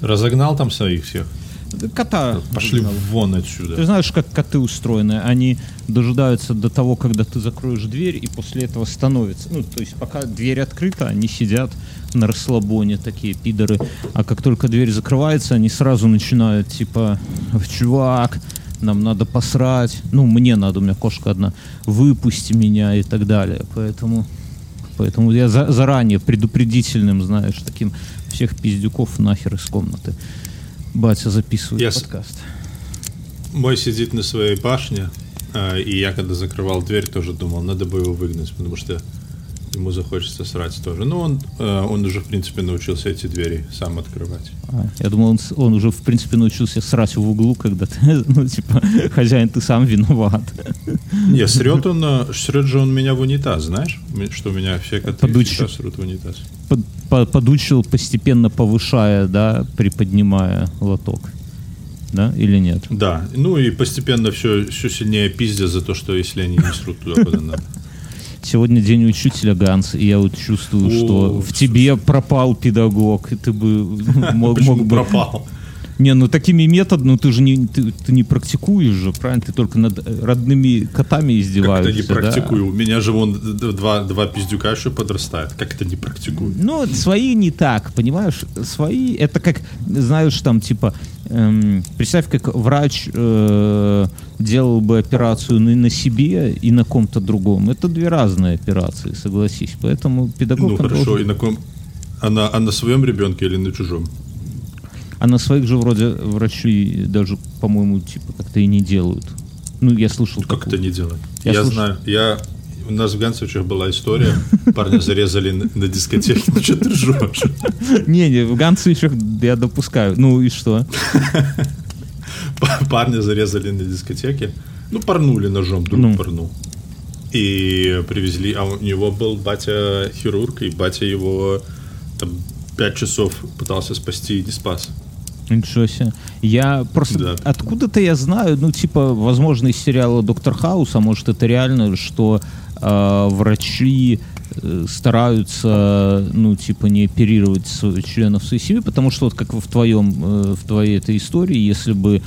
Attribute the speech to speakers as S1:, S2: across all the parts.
S1: Разогнал там своих всех?
S2: Кота.
S1: Пошли
S2: выгнал.
S1: вон отсюда.
S2: Ты знаешь, как коты устроены? Они дожидаются до того, когда ты закроешь дверь, и после этого становятся. Ну, то есть, пока дверь открыта, они сидят на расслабоне, такие пидоры. А как только дверь закрывается, они сразу начинают, типа, чувак, нам надо посрать. Ну, мне надо, у меня кошка одна. Выпусти меня и так далее. Поэтому, поэтому я за- заранее предупредительным, знаешь, таким всех пиздюков нахер из комнаты. Батя записывает
S1: с-
S2: подкаст.
S1: Мой сидит на своей башне, а, и я когда закрывал дверь, тоже думал, надо бы его выгнать, потому что ему захочется срать тоже. Но он, э, он уже, в принципе, научился эти двери сам открывать.
S2: А, я думал, он, он уже, в принципе, научился срать в углу, когда ты, ну, типа, хозяин, ты сам виноват.
S1: Не, срет он, э, срет же он меня в унитаз, знаешь? Что у меня все коты
S2: Подучи-
S1: срут в унитаз.
S2: Под- по- подучил, постепенно повышая, да, приподнимая лоток. Да, или нет?
S1: Да, ну и постепенно все, все сильнее пиздя за то, что если они не срут туда, куда надо.
S2: Сегодня день учителя, Ганс, и я вот чувствую,
S1: О,
S2: что в тебе пропал педагог, и ты бы мог, мог бы...
S1: пропал?
S2: Не, ну такими методами, ну ты же не, ты, ты не практикуешь же, правильно? Ты только над родными котами
S1: Как
S2: издеваешься,
S1: это не
S2: да?
S1: практикую? У меня же вон два, два пиздюка еще подрастают. Как это не практикую?
S2: Ну, свои не так, понимаешь? Свои, это как, знаешь, там, типа, эм, представь, как врач э, делал бы операцию на, на себе и на ком-то другом. Это две разные операции, согласись. Поэтому педагог...
S1: Ну хорошо,
S2: должен-
S1: и на ком? А на, а на своем ребенке или на чужом?
S2: А на своих же вроде врачи даже, по-моему, типа, как-то и не делают. Ну, я слышал
S1: Как
S2: такое.
S1: это не делать?
S2: Я
S1: Я, знаю. Я у нас в Ганцевичах была история. Парня зарезали на, на дискотеке. Ну что ты ржешь?
S2: Не, не, в Ганце еще я допускаю. Ну и что?
S1: Парня зарезали на дискотеке. Ну, порнули ножом, друг
S2: Ну.
S1: порнул. И привезли, а у него был батя хирург, и батя его там пять часов пытался спасти и не спас.
S2: Ничего себе. Я просто...
S1: Да.
S2: Откуда-то я знаю, ну, типа, возможно, из сериала «Доктор Хаус», а может, это реально, что э, врачи э, стараются, ну, типа, не оперировать членов своей семьи, потому что вот как в твоем, э, в твоей этой истории, если бы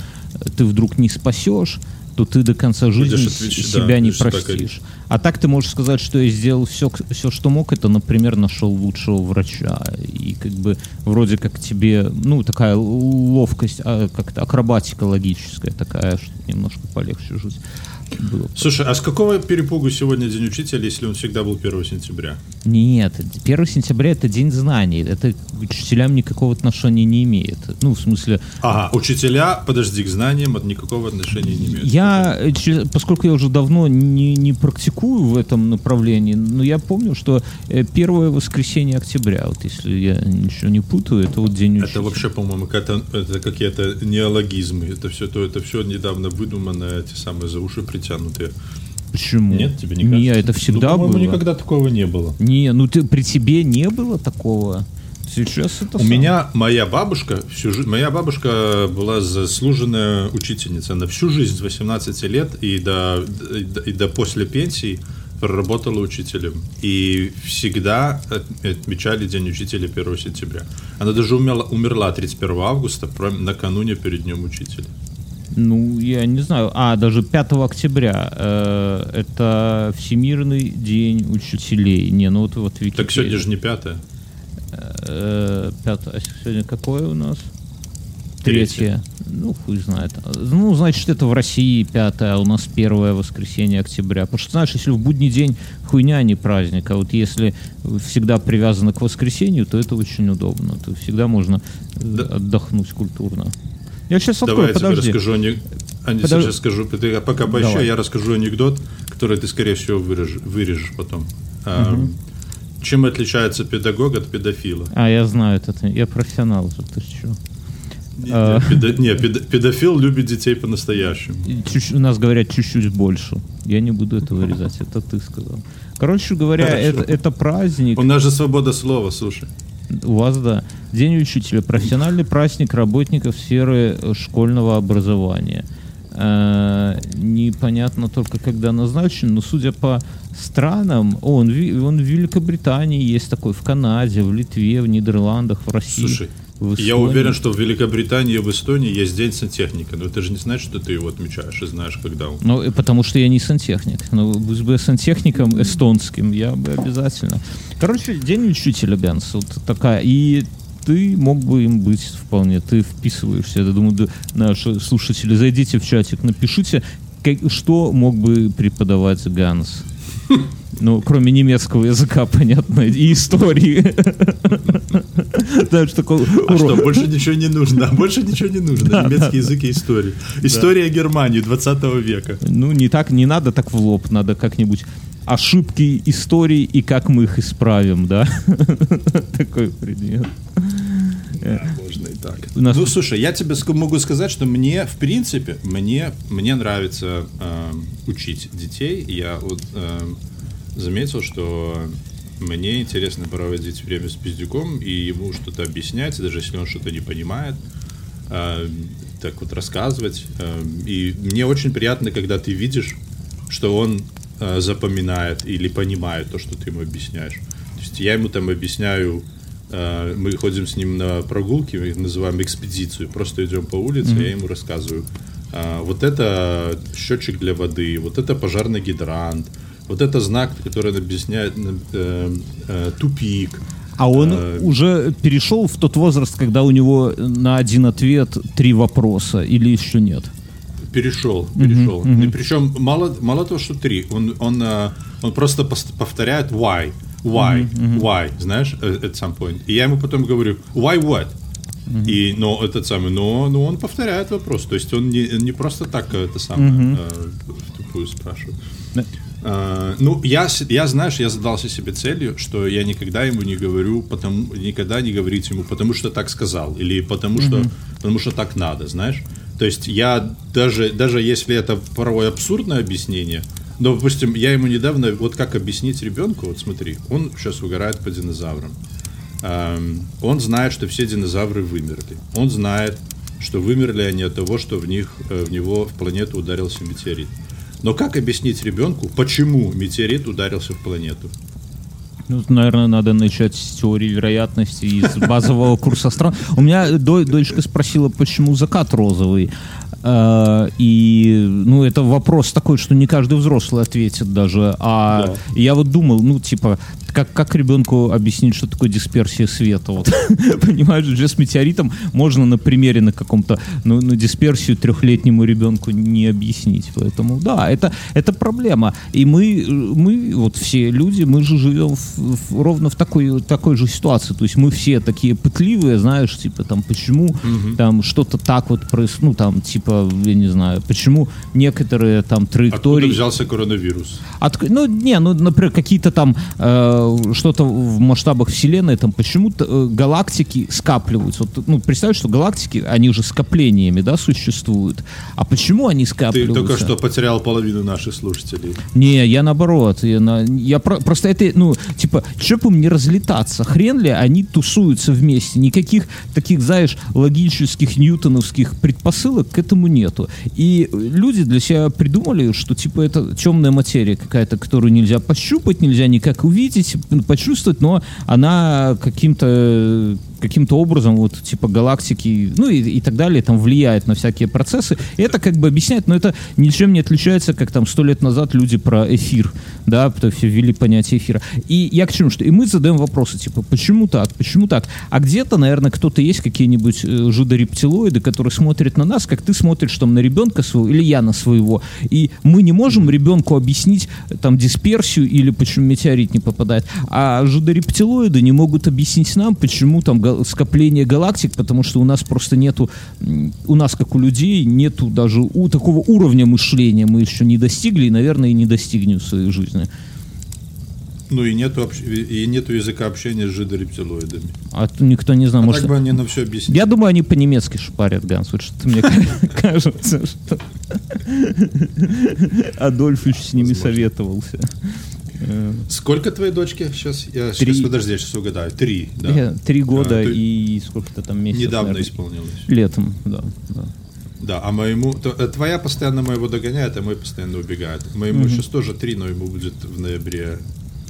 S2: ты вдруг не спасешь, то ты до конца жизни
S1: Будешь
S2: с-
S1: отвеч- да,
S2: себя не
S1: будешь так
S2: простишь. А так ты можешь сказать, что я сделал все, все, что мог. Это, например, нашел лучшего врача. И как бы вроде как тебе, ну, такая ловкость, а, как-то акробатика логическая такая, что немножко полегче жить было.
S1: Слушай, а с какого перепугу сегодня День учителя, если он всегда был 1 сентября?
S2: Нет, 1 сентября это день знаний. Это к учителям никакого отношения не имеет. Ну, в смысле,
S1: Ага, учителя, подожди, к знаниям от никакого отношения не имеют.
S2: Я, поскольку я уже давно не, не практикую в этом направлении, но я помню, что э, первое воскресенье октября, вот если я ничего не путаю, это вот день
S1: Это
S2: учителя.
S1: вообще, по-моему, какая-то, это какие-то неологизмы. Это все, то, это все недавно выдуманное, эти самые за уши притянутые.
S2: Почему?
S1: Нет, тебе не
S2: Не, это всегда
S1: ну,
S2: было.
S1: никогда такого не было.
S2: Не, ну ты при тебе не было такого. Сейчас это
S1: У
S2: сам-
S1: меня моя бабушка, всю жи- моя бабушка была заслуженная учительница. Она всю жизнь с 18 лет и до, и до, и до после пенсии проработала учителем. И всегда от- отмечали День учителя 1 сентября. Она даже умела, умерла 31 августа, накануне перед Днем учителя.
S2: Ну, я не знаю. А, даже 5 октября. э, это Всемирный день учителей. Не, ну вот вот Википедия.
S1: Так сегодня же не пятое.
S2: Э, пятое. А сегодня какое у нас?
S1: Третье.
S2: Третье. Ну, хуй знает. Ну, значит, это в России пятое, а у нас первое воскресенье октября. Потому что, знаешь, если в будний день хуйня, а не праздник, а вот если всегда привязано к воскресенью, то это очень удобно. То всегда можно э,
S1: Да.
S2: отдохнуть культурно. Я сейчас
S1: Давай
S2: открою,
S1: я тебе
S2: подожди.
S1: расскажу ане- ане-
S2: Подож-
S1: сейчас скажу. Ты пока
S2: Давай.
S1: я расскажу анекдот, который ты, скорее всего, вырежешь, вырежешь потом. А, Чем отличается педагог от педофила?
S2: А, я знаю это. Я профессионал же, ты что?
S1: Не,
S2: А.
S1: педо- не, педо- педофил любит детей по-настоящему.
S2: у нас говорят чуть-чуть больше. Я не буду это вырезать, это ты сказал. Короче говоря,
S1: Хорошо.
S2: это, это праздник.
S1: У нас же свобода слова, слушай.
S2: У вас, да. День учителя. Профессиональный праздник работников сферы э, школьного образования. Э, непонятно только, когда назначен, но судя по странам, он, он в Великобритании есть такой, в Канаде, в Литве, в Нидерландах, в России.
S1: Слушай, в Я уверен, что в Великобритании и в Эстонии есть день сантехника, но это же не значит, что ты его отмечаешь и знаешь, когда он.
S2: Ну, потому что я не сантехник. Но ну, будь бы сантехником эстонским, я бы обязательно. Короче, день учителя, Бенс, вот такая. И ты мог бы им быть вполне. Ты вписываешься. Я думаю, наши слушатели, зайдите в чатик, напишите, как, что мог бы преподавать Ганс. Ну, кроме немецкого языка, понятно, и истории.
S1: Знаешь, такой а что, больше ничего не нужно, больше ничего не нужно. Немецкий язык и история. История Германии 20 века.
S2: Ну, не так, не надо так в лоб, надо как-нибудь ошибки истории и как мы их исправим, да? Такой предмет.
S1: можно и так. Нас... Ну, слушай, я тебе могу сказать, что мне, в принципе, мне, мне нравится э, учить детей. Я вот э, заметил, что мне интересно проводить время с пиздюком и ему что-то объяснять, даже если он что-то не понимает, э, так вот рассказывать. Э, и мне очень приятно, когда ты видишь, что он э, запоминает или понимает то, что ты ему объясняешь. То есть я ему там объясняю, э, мы ходим с ним на прогулки, мы их называем экспедицию, просто идем по улице, mm-hmm. я ему рассказываю. Э, вот это счетчик для воды, вот это пожарный гидрант, вот это знак, который объясняет э, э, тупик.
S2: А он э, уже перешел в тот возраст, когда у него на один ответ три вопроса, или еще нет?
S1: Перешел, перешел. Uh-huh, uh-huh. И причем мало, мало того, что три, он, он, э, он просто повторяет why, why, uh-huh. why, знаешь, э, at some point. И я ему потом говорю, why what? Uh-huh. И, но этот самый, но, но он повторяет вопрос, то есть он не, не просто так это самое uh-huh. э, в тупую спрашивает. Uh, ну, я, я, знаешь, я задался себе целью, что я никогда ему не говорю, потому, никогда не говорить ему, потому что так сказал, или потому что, mm-hmm. потому что так надо, знаешь. То есть я даже, даже если это порой абсурдное объяснение, но, допустим, я ему недавно, вот как объяснить ребенку, вот смотри, он сейчас угорает по динозаврам. Он знает, что все динозавры вымерли. Он знает, что вымерли они от того, что в них, э, в него, в планету ударился метеорит. Но как объяснить ребенку, почему метеорит ударился в планету?
S2: Ну, наверное, надо начать с теории вероятности из базового курса стран. У меня дочка спросила, почему закат розовый. Uh, и, ну, это вопрос такой, что не каждый взрослый ответит даже. А да. я вот думал, ну, типа, как, как ребенку объяснить, что такое дисперсия света? Вот. Понимаешь, уже с метеоритом можно на примере на каком-то, ну, на дисперсию трехлетнему ребенку не объяснить. Поэтому, да, это, это проблема. И мы, мы, вот все люди, мы же живем в, в, ровно в такой, такой же ситуации. То есть мы все такие пытливые, знаешь, типа, там, почему угу. там что-то так вот происходит, ну, там, типа, я не знаю, почему некоторые там траектории...
S1: Откуда взялся коронавирус?
S2: От, ну, не, ну, например, какие-то там э, что-то в масштабах Вселенной, там почему-то э, галактики скапливаются. Вот, ну, представь, что галактики, они уже скоплениями, да, существуют. А почему они скапливаются?
S1: Ты только что потерял половину наших слушателей.
S2: Не, я наоборот. Я, на, я про, просто это, ну, типа, что бы мне разлетаться? Хрен ли они тусуются вместе? Никаких таких, знаешь, логических ньютоновских предпосылок к этому нету. И люди для себя придумали, что, типа, это темная материя какая-то, которую нельзя пощупать, нельзя никак увидеть, почувствовать, но она каким-то каким-то образом вот типа галактики, ну и, и так далее, там влияет на всякие процессы. Это как бы объясняет, но это ничем не отличается, как там сто лет назад люди про эфир, да, все ввели понятие эфира. И я к чему, что и мы задаем вопросы, типа, почему так, почему так? А где-то, наверное, кто-то есть, какие-нибудь э, жидорептилоиды, которые смотрят на нас, как ты смотришь там на ребенка своего, или я на своего, и мы не можем ребенку объяснить там дисперсию или почему метеорит не попадает, а жидорептилоиды не могут объяснить нам, почему там скопление галактик, потому что у нас просто нету, у нас, как у людей, нету даже у такого уровня мышления мы еще не достигли и, наверное, и не достигнем в своей жизни.
S1: Ну и нету, и нету языка общения с жидорептилоидами.
S2: А то никто не знает.
S1: А может, так бы они нам все объяснили.
S2: Я думаю, они по-немецки шпарят, Ганс. Вот что-то мне кажется, что Адольфович с ними советовался.
S1: Сколько твоей дочки сейчас? Я три... сейчас, подожди, я сейчас угадаю. Три,
S2: да? Три года а, ты... и сколько-то там месяцев.
S1: Недавно наверное. исполнилось.
S2: Летом, да, да.
S1: Да, а моему... Э, твоя постоянно моего догоняет, а мой постоянно убегает. Моему угу. сейчас тоже три, но ему будет в ноябре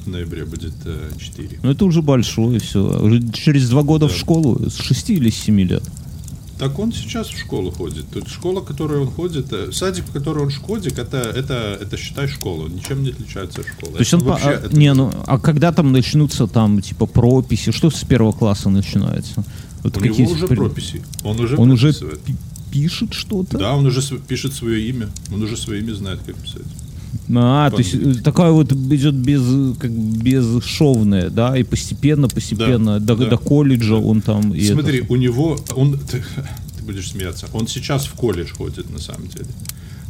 S1: в ноябре будет э, 4.
S2: Ну, это уже большое все. Уже через два года
S1: Да.
S2: в школу с 6 или с 7 лет.
S1: Так он сейчас в школу ходит. Тут школа, в которой он ходит, э, садик, в который он ходит, это, это, это считай школа. Ничем не отличается от школы.
S2: То есть он
S1: вообще-
S2: а,
S1: это-
S2: не, ну, а когда там начнутся там типа прописи, что с первого класса начинается? Вот
S1: У него уже
S2: при-
S1: прописи. Он уже
S2: Он уже
S1: прописывает.
S2: пишет что-то?
S1: Да, он уже пишет свое имя. Он уже свое имя знает, как писать.
S2: А, то есть э, такая вот идет без, как безшовная, да, и постепенно, постепенно
S1: Да,
S2: до,
S1: да.
S2: до колледжа он там. И
S1: Смотри,
S2: это-
S1: у него, он, ты, ты будешь смеяться, он сейчас в колледж ходит на самом деле.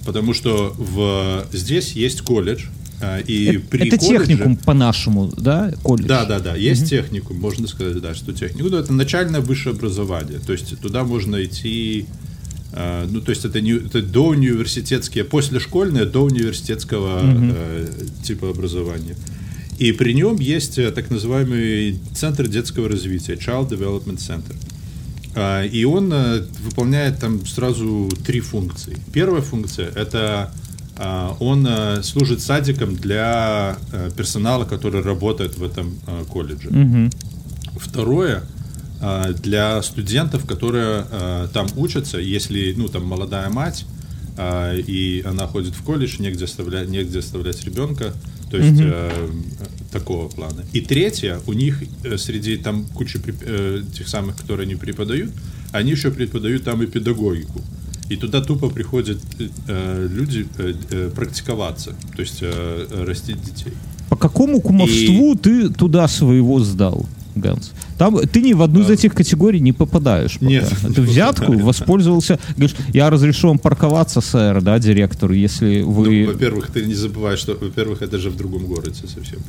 S1: Потому что в, здесь есть колледж, а, и
S2: это,
S1: при
S2: это
S1: колледже-
S2: техникум по-нашему, да, колледж?
S1: Да, да, да. Есть техникум, можно сказать, да, что техникум. Ну, это начальное высшее образование. То есть туда можно идти. Э, ну, то есть это, не, это до университетские, послешкольное до университетского э, типа образования. И при нем есть э, так называемый центр детского развития, Child Development Center. А, И он э, выполняет там сразу три функции. Первая функция это он э, служит садиком для э, персонала, который работает в этом э, колледже.
S2: Мгм.
S1: Второе для студентов, которые а, там учатся, если ну там молодая мать а, и она ходит в колледж, негде оставлять, негде оставлять ребенка, то есть э, такого плана. И третье, у них э, среди там кучи преп- э, тех самых, которые они преподают, они еще преподают там и педагогику. И туда тупо приходят э, люди э, э, практиковаться, то есть э, растить детей.
S2: По какому кумовству ты туда своего сдал, Ганс? Там ты ни в одну из этих категорий не попадаешь. пока.
S1: Нет.
S2: Ты взятку воспользовался. Говоришь, я разрешу вам парковаться, сэр, да, директору, если
S1: Ну,
S2: вы...
S1: во-первых, ты не забывай, что, во-первых, это же в другом городе совсем.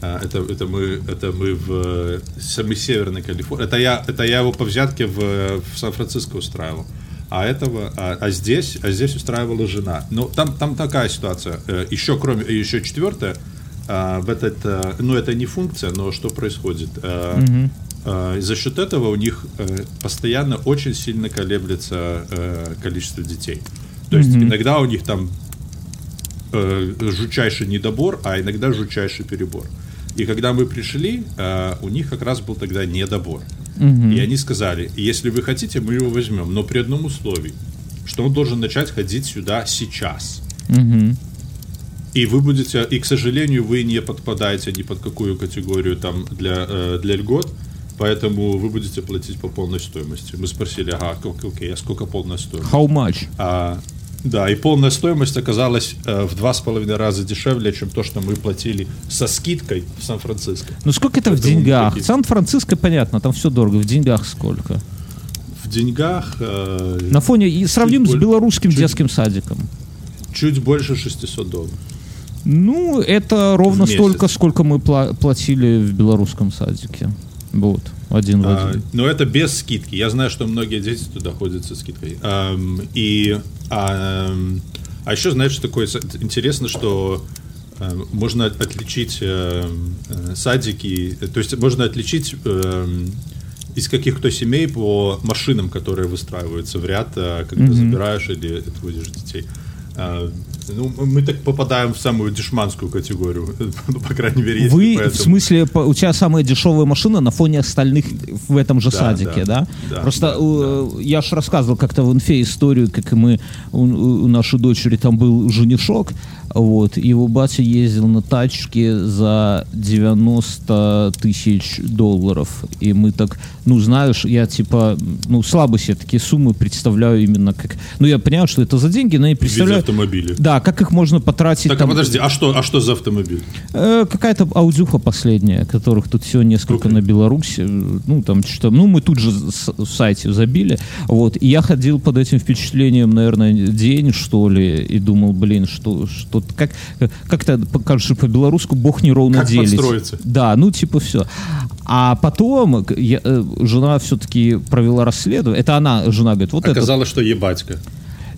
S1: А, это, это мы, это мы в самой северной Калифорнии. Это я, это я его по взятке в, в Сан-Франциско устраивал. А этого, а, а здесь, а здесь устраивала жена. Ну, там, там такая ситуация. Э, Еще кроме, еще четвертое, а, в этот, э, ну, это не функция, но что происходит? Э, За счет этого у них постоянно очень сильно колеблется количество детей. То есть иногда у них там жутчайший недобор, а иногда жутчайший перебор. И когда мы пришли, у них как раз был тогда недобор. И они сказали, если вы хотите, мы его возьмем, но при одном условии, что он должен начать ходить сюда сейчас.
S2: Мгм.
S1: И вы будете, и к сожалению, вы не подпадаете ни под какую категорию там для, э, для льгот, поэтому вы будете платить по полной стоимости. Мы спросили, ага, ок- окей, а сколько полная стоимость?
S2: How much?
S1: А, да, и полная стоимость оказалась э, в два с половиной раза дешевле, чем то, что мы платили со скидкой в Сан-Франциско.
S2: Ну сколько это в
S1: Поэтому
S2: деньгах?
S1: такие-
S2: Сан-Франциско, понятно, там все дорого. В деньгах сколько?
S1: В деньгах э,
S2: На фоне и сравним с белорусским
S1: чуть-
S2: детским садиком.
S1: чуть больше 600 долларов.
S2: Ну, это ровно столько, сколько мы пла- платили в белорусском садике. Вот, один в
S1: А,
S2: один.
S1: но это без скидки. Я знаю, что многие дети туда ходят со скидкой. Ам, и, а, а еще, знаешь, такое интересно, что можно от- отличить э, садики, э, то есть можно отличить эм, из каких-то семей по машинам, которые выстраиваются в ряд, э, когда забираешь или отводишь детей. Ну, мы так попадаем в самую дешманскую категорию, ну, по крайней мере, если
S2: Вы, в смысле, у тебя самая дешевая машина на фоне остальных в этом же
S1: Да,
S2: садике, да?
S1: да, да,
S2: Просто
S1: да,
S2: э, я же рассказывал как-то в инфе историю, как мы, у, у нашей дочери там был женишок, вот, и его батя ездил на тачке за 90 тысяч долларов. И мы так, ну, знаешь, я типа, ну, слабо себе такие суммы представляю именно как... Ну, я понимаю, что это за деньги, но я
S1: в виде
S2: представляю...
S1: автомобиля.
S2: Да, как их можно потратить
S1: Так, а
S2: там-
S1: подожди, а что, а что за автомобиль?
S2: Э, Какая-то аудюха последняя, которых тут всего несколько
S1: Окей.
S2: на Беларуси. Ну, там что Ну, мы тут же в сайте забили. Вот. И я ходил под этим впечатлением, наверное, день, что ли, и думал, блин, что, что как, как-то покажешь по-белорусски, бог не ровно
S1: Как
S2: делит.
S1: подстроиться.
S2: Да, ну, типа, все. А потом я, э, жена все-таки провела расследование. Это она, жена, говорит, вот это
S1: Оказалось, что ебатька.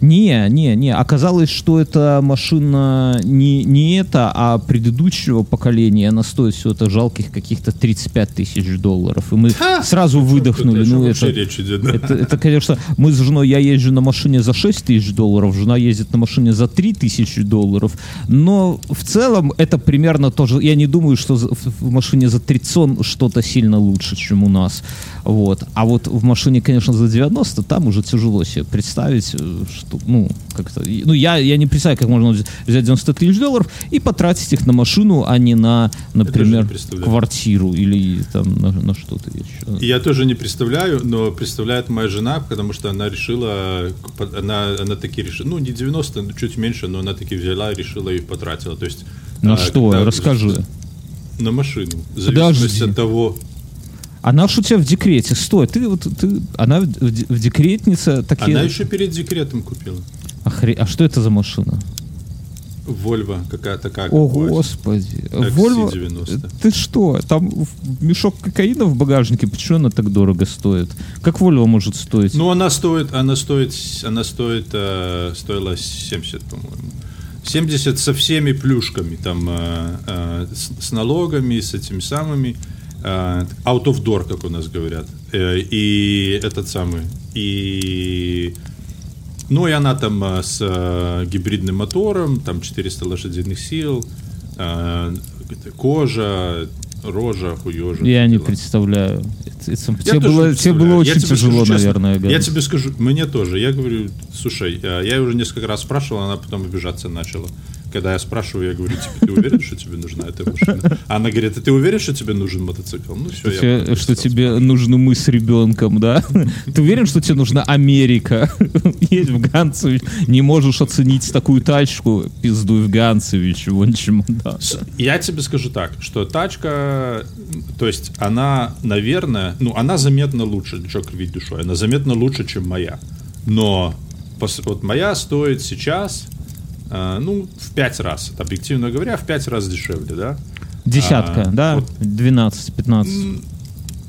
S2: Не, не, не. Оказалось, что эта машина не, не это, а предыдущего поколения. Она стоит все это жалких каких-то 35 тысяч долларов. И мы Ха! сразу выдохнули. Ну, это, речь идет, да? это, это, конечно, мы с женой, я езжу на машине за 6 тысяч долларов, жена ездит на машине за 3 тысячи долларов. Но в целом это примерно тоже... Я не думаю, что в машине за 30 что-то сильно лучше, чем у нас. Вот. А вот в машине, конечно, за 90, там уже тяжело себе представить, э, что, ну, как-то... Ну, я, я не представляю, как можно взять 90 тысяч долларов и потратить их на машину, а не на, например, квартиру или там на, на что-то еще.
S1: Я тоже не представляю, но представляет моя жена, потому что она решила, она, она таки решила, ну, не 90, чуть меньше, но она таки взяла решила и потратила. То есть...
S2: На а, что? Когда, Расскажи.
S1: На машину. В зависимости от того,
S2: она же у тебя в декрете. Стой, ты вот ты, она в, в декретница такие.
S1: Она еще перед декретом купила.
S2: Охре... А что это за машина?
S1: Вольва какая такая.
S2: О, господи. Вольва. Ты что? Там мешок кокаина в багажнике, почему она так дорого стоит? Как Вольва может стоить?
S1: Ну, она стоит, она стоит, она стоит, э, стоила 70, по-моему. 70 со всеми плюшками, там, э, э, с, с налогами, с этими самыми. Э, out of door, как у нас говорят. Э, и этот самый. И ну и она там э, с гибридным мотором, там 400 лошадиных сил, кожа, рожа, хуежа.
S2: Я не представляю. тебе было, тебе было очень я тяжело, скажу, наверное.
S1: Честно, я тебе скажу, мне тоже. Я говорю, слушай, я уже несколько раз спрашивал, она потом обижаться начала когда я спрашиваю, я говорю, типа, ты уверен, что тебе нужна эта машина? Она говорит, а ты уверен, что тебе нужен мотоцикл? Ну все,
S2: я Что тебе нужны мы с ребенком, да? Ты уверен, что тебе нужна Америка? Есть в Ганцевич, не можешь оценить такую тачку, пиздуй в Ганцевич, вон чему, да.
S1: Я тебе скажу так, что тачка, то есть она, наверное, ну, она заметно лучше, что кривить душой, она заметно лучше, чем моя. Но вот моя стоит сейчас ну, в пять раз, объективно говоря, в пять раз дешевле, да?
S2: Десятка, а, да? Вот, 12-15.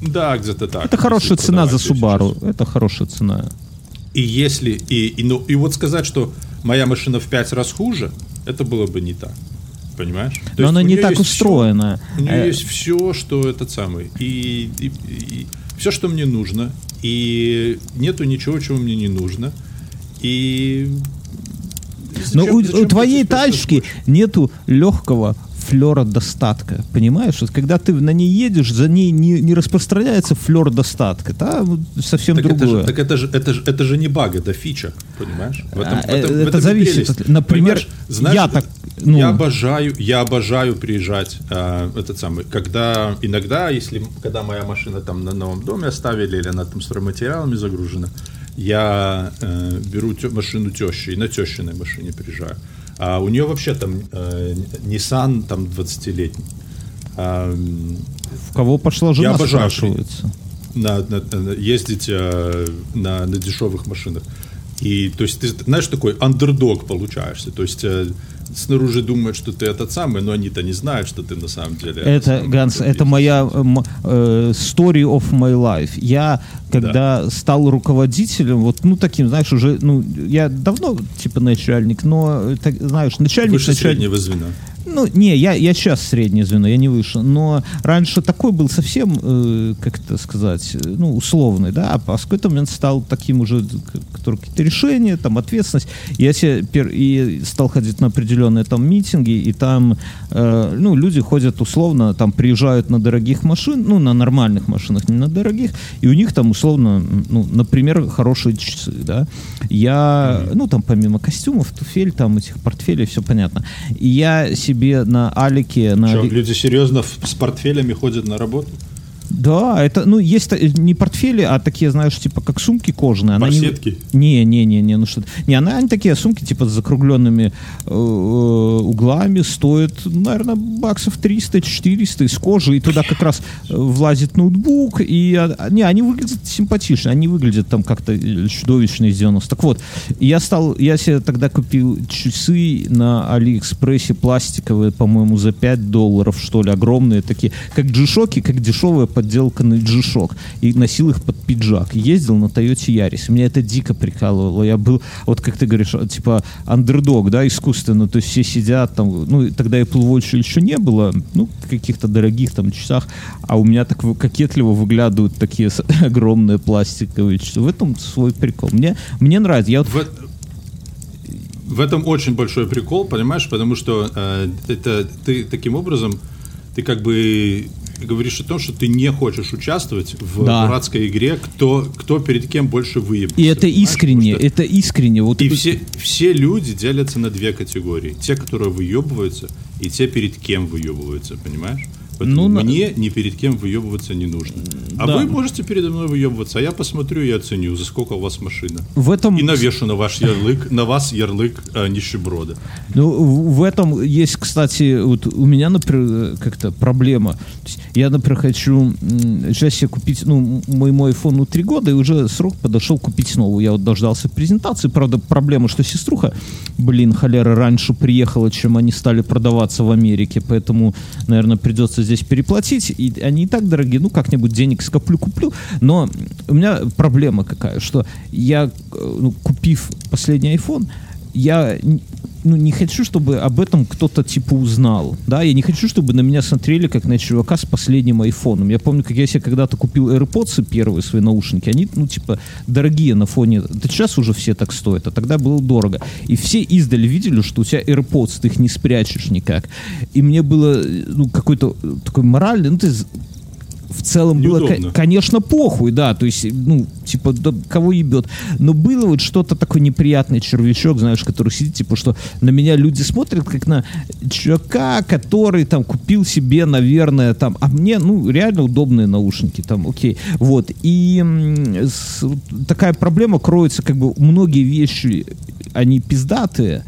S1: Да, где-то так.
S2: Это хорошая цена за Subaru. Сейчас. Это хорошая цена.
S1: И если, и, и, ну, и вот сказать, что моя машина в пять раз хуже, это было бы не так. Понимаешь?
S2: То Но она не так устроена.
S1: Все, у нее э... есть все, что этот самый. И, и, и все, что мне нужно. И нету ничего, чего мне не нужно. И
S2: но у, у твоей тачки нету легкого флера достатка. Понимаешь? Вот когда ты на ней едешь, за ней не, не распространяется флер достатка. Там совсем
S1: так
S2: другое.
S1: Это же, так это же, это же, это же не баг, это фича. Понимаешь?
S2: В этом, а, в этом, это в этом зависит. От, например, знаешь, я так...
S1: Ну... Я обожаю, я обожаю приезжать э, этот самый, когда иногда, если когда моя машина там на новом доме оставили или она там стройматериалами загружена, я э, беру тё, машину тещи и на тещиной машине приезжаю. А у нее вообще там э, Nissan там 20-летний. А,
S2: В кого пошла жена, я обожаю спрашивается?
S1: На, на, на, ездить э, на, на дешевых машинах. И то есть ты знаешь такой андердог получаешься. То есть э, снаружи думают, что ты этот самый, но они-то не знают, что ты на самом деле.
S2: Это, Ганс, это моя э, story of my life. Я, когда да. стал руководителем, вот, ну, таким, знаешь, уже, ну, я давно, типа, начальник, но, так, знаешь, начальник...
S1: Выше
S2: начальник,
S1: среднего звена.
S2: Ну, не, я, я сейчас среднее звено, я не выше. Но раньше такой был совсем, э, как это сказать, э, ну, условный, да, а в какой-то момент стал таким уже, который какие-то решения, там, ответственность. Я себе пер, и стал ходить на определенные там митинги, и там, э, ну, люди ходят условно, там, приезжают на дорогих машин, ну, на нормальных машинах, не на дорогих, и у них там условно, ну, например, хорошие часы, да. Я, ну, там, помимо костюмов, туфель, там, этих портфелей, все понятно. И я себе себе на Алике... На...
S1: Что, люди серьезно с портфелями ходят на работу?
S2: Да, это, ну, есть не портфели, а такие, знаешь, типа, как сумки кожаные.
S1: Барсетки?
S2: Не, не, не, не, ну что Не, она, они такие сумки, типа, с закругленными э, углами, стоят, наверное, баксов 300-400 из кожи, и туда как раз э, влазит ноутбук, и, а, не, они выглядят симпатично, они выглядят там как-то чудовищно из 90 Так вот, я стал, я себе тогда купил часы на Алиэкспрессе пластиковые, по-моему, за 5 долларов, что ли, огромные такие, как джишоки, как дешевые подделканный G-Shock и носил их под пиджак. Ездил на Toyota Yaris. Меня это дико прикалывало. Я был, вот как ты говоришь, типа андердог, да, искусственно. То есть все сидят там, ну, тогда Apple Watch еще не было, ну, каких-то дорогих там часах, а у меня так кокетливо выглядывают такие огромные пластиковые часы. В этом свой прикол. Мне, мне нравится. Я вот...
S1: в, в этом очень большой прикол, понимаешь, потому что э, это ты таким образом ты как бы говоришь о том, что ты не хочешь участвовать в да. дурацкой игре, кто, кто перед кем больше выебется.
S2: И это искренне, что... это искренне. Вот
S1: и все, все люди делятся на две категории. Те, которые выебываются, и те, перед кем выебываются, понимаешь? Поэтому ну, мне ни перед кем выебываться не нужно. А да. вы можете передо мной выебываться, а я посмотрю и оценю, за сколько у вас машина.
S2: В этом...
S1: И навешу на ваш ярлык, на вас ярлык а, нищеброда.
S2: Ну, в этом есть, кстати, вот у меня, например, как-то проблема. Я, например, хочу сейчас себе купить, ну, моему айфону три года, и уже срок подошел купить новую. Я вот дождался презентации, правда, проблема, что сеструха, блин, холера, раньше приехала, чем они стали продаваться в Америке, поэтому, наверное, придется здесь переплатить, и они и так дорогие, ну, как-нибудь денег скоплю, куплю, но у меня проблема какая, что я, э, ну, купив последний iPhone, я ну, не хочу, чтобы об этом кто-то, типа, узнал, да, я не хочу, чтобы на меня смотрели, как на чувака с последним айфоном. Я помню, как я себе когда-то купил AirPods первые свои наушники, они, ну, типа, дорогие на фоне, да сейчас уже все так стоят, а тогда было дорого. И все издали видели, что у тебя AirPods, ты их не спрячешь никак. И мне было, ну, какой-то такой моральный, ну, ты в целом Неудобно. было, конечно, похуй, да, то есть, ну, типа, да, кого ебет. Но было вот что-то такой неприятный червячок, знаешь, который сидит, типа, что на меня люди смотрят как на чувака, который там купил себе, наверное, там, а мне, ну, реально удобные наушники, там, окей, вот. И с, такая проблема кроется, как бы, многие вещи, они пиздатые,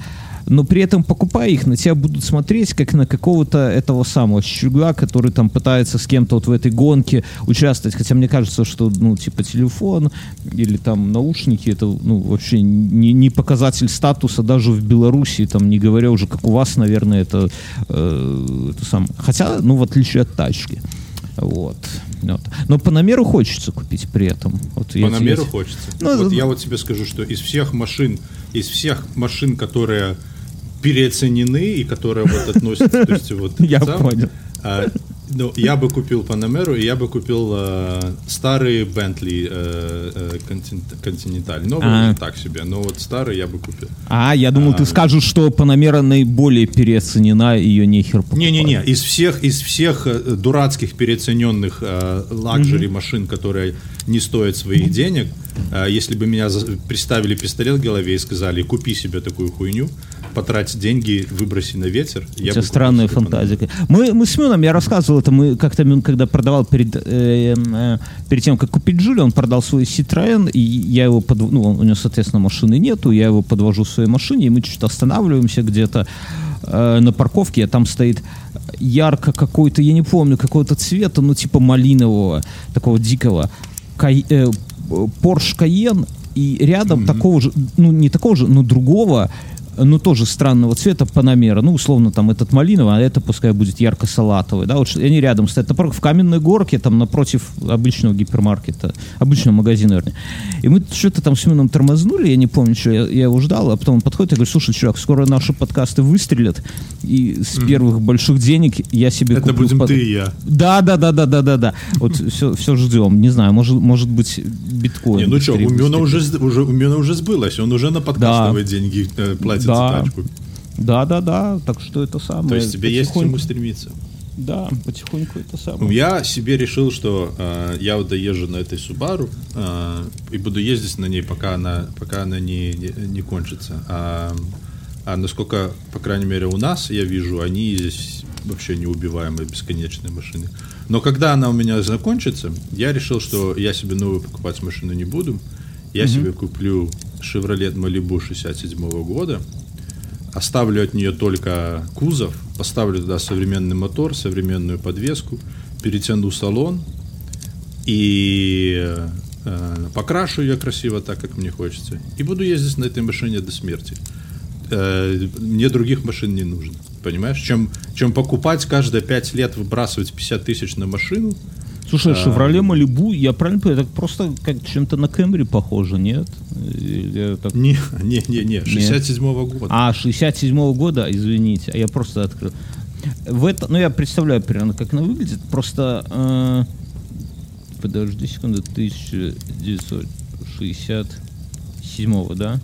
S2: но при этом, покупая их, на тебя будут смотреть как на какого-то этого самого щуга, который там пытается с кем-то вот в этой гонке участвовать. Хотя мне кажется, что, ну, типа, телефон или там наушники, это, ну, вообще не, не показатель статуса даже в Беларуси, там, не говоря уже, как у вас, наверное, это, э, это сам. Хотя, ну, в отличие от тачки. Вот. вот. Но по намеру хочется купить при этом. Вот
S1: по намеру я... хочется. Ну, вот я вот тебе скажу, что из всех машин, из всех машин, которые переоценены и которые вот относятся, то есть вот...
S2: Я понял.
S1: А, ну, я бы купил Панамеру, и я бы купил э, старый Bentley э, Continental. Новый а. так себе, но вот старый я бы купил.
S2: А, я думал, а, ты скажешь, что Панамера наиболее переоценена, ее нехер покупать.
S1: Не-не-не, из всех, из всех э, дурацких переоцененных э, лакжери машин, которые не стоят своих денег, э, если бы меня приставили пистолет в голове и сказали, купи себе такую хуйню, потрать деньги, выброси на ветер.
S2: Я Это странная фантазия. Мы, мы с Мюном, я рассказывал это, мы как-то когда продавал перед, э, э, перед тем, как купить Джули, он продал свой Citroёn, и я его, под, ну, у него, соответственно, машины нету, я его подвожу в своей машине, и мы чуть останавливаемся где-то э, на парковке, а там стоит ярко какой-то, я не помню, какого-то цвета, ну, типа малинового, такого дикого, Кай, э, Porsche Cayenne, и рядом mm-hmm. такого же, ну, не такого же, но другого ну, тоже странного цвета Панамера, ну, условно, там, этот малиновый, а это пускай будет ярко-салатовый, да, вот они рядом стоят, напротив, в каменной горке, там, напротив обычного гипермаркета, обычного магазина, вернее. И мы что-то там с Мином тормознули, я не помню, что я, я его ждал, а потом он подходит и говорит, слушай, чувак, скоро наши подкасты выстрелят, и с mm. первых больших денег я себе
S1: это
S2: куплю...
S1: Это будем под... ты и я.
S2: Да, да, да, да, да, да, да. Вот все, все ждем, не знаю, может, может быть, биткоин. Не,
S1: ну что, у Мина уже, уже, у уже сбылось, он уже на подкастовые да. деньги э, платит да. тачку.
S2: Да, да, да. Так что это самое.
S1: То есть тебе есть к чему стремиться.
S2: Да, потихоньку это самое.
S1: Я себе решил, что э, я вот доезжу на этой Subaru э, и буду ездить на ней, пока она, пока она не, не, не кончится. А, а насколько, по крайней мере, у нас, я вижу, они здесь вообще неубиваемые, бесконечные машины. Но когда она у меня закончится, я решил, что я себе новую покупать машину не буду. Я mm-hmm. себе куплю Chevrolet Malibu 67 года оставлю от нее только кузов, поставлю туда современный мотор, современную подвеску, перетяну салон и э, покрашу ее красиво так, как мне хочется. И буду ездить на этой машине до смерти. Э, мне других машин не нужно. Понимаешь? Чем, чем покупать каждые 5 лет, выбрасывать 50 тысяч на машину,
S2: Слушай, Шевроле Малибу, я правильно понимаю, это просто как чем-то на Кэмри похоже, нет?
S1: Так... Не, не, не, не, 67-го года.
S2: А, 67-го года, извините, я просто открыл. В это, ну, я представляю примерно, как она выглядит, просто... Э, подожди секунду, 1967 да?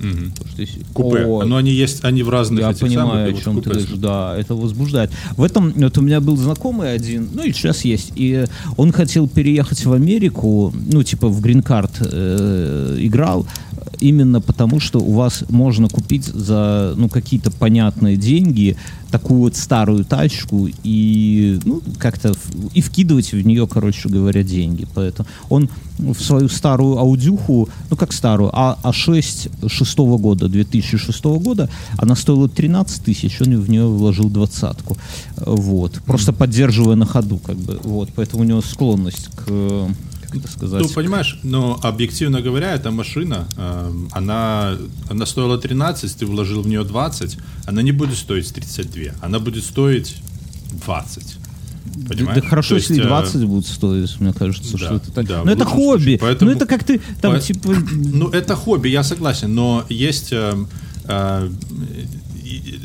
S1: Угу. Что. Купе. О, Но они есть, они в разных
S2: Я понимаю, самых, о чем ты говоришь. Да, это возбуждает. В этом вот у меня был знакомый один, ну и сейчас есть, и он хотел переехать в Америку, ну типа в грин-карт э, играл, именно потому, что у вас можно купить за ну, какие-то понятные деньги такую вот старую тачку и ну, как-то и вкидывать в нее, короче говоря, деньги. Поэтому он в свою старую аудюху, ну как старую, а, А6 шестого года, 2006 года, она стоила 13 тысяч, он в нее вложил двадцатку. Вот. Просто поддерживая на ходу, как бы. Вот. Поэтому у него склонность к как сказать.
S1: Ну, понимаешь, но объективно говоря, эта машина, э, она, она стоила 13, ты вложил в нее 20, она не будет стоить 32, она будет стоить 20.
S2: Понимаешь? Да, хорошо, есть, если 20 э... будет стоить, мне кажется, да, что это так. Да, но это хобби. Поэтому... Ну это как ты там По... типа.
S1: Ну это хобби, я согласен, но есть э, э,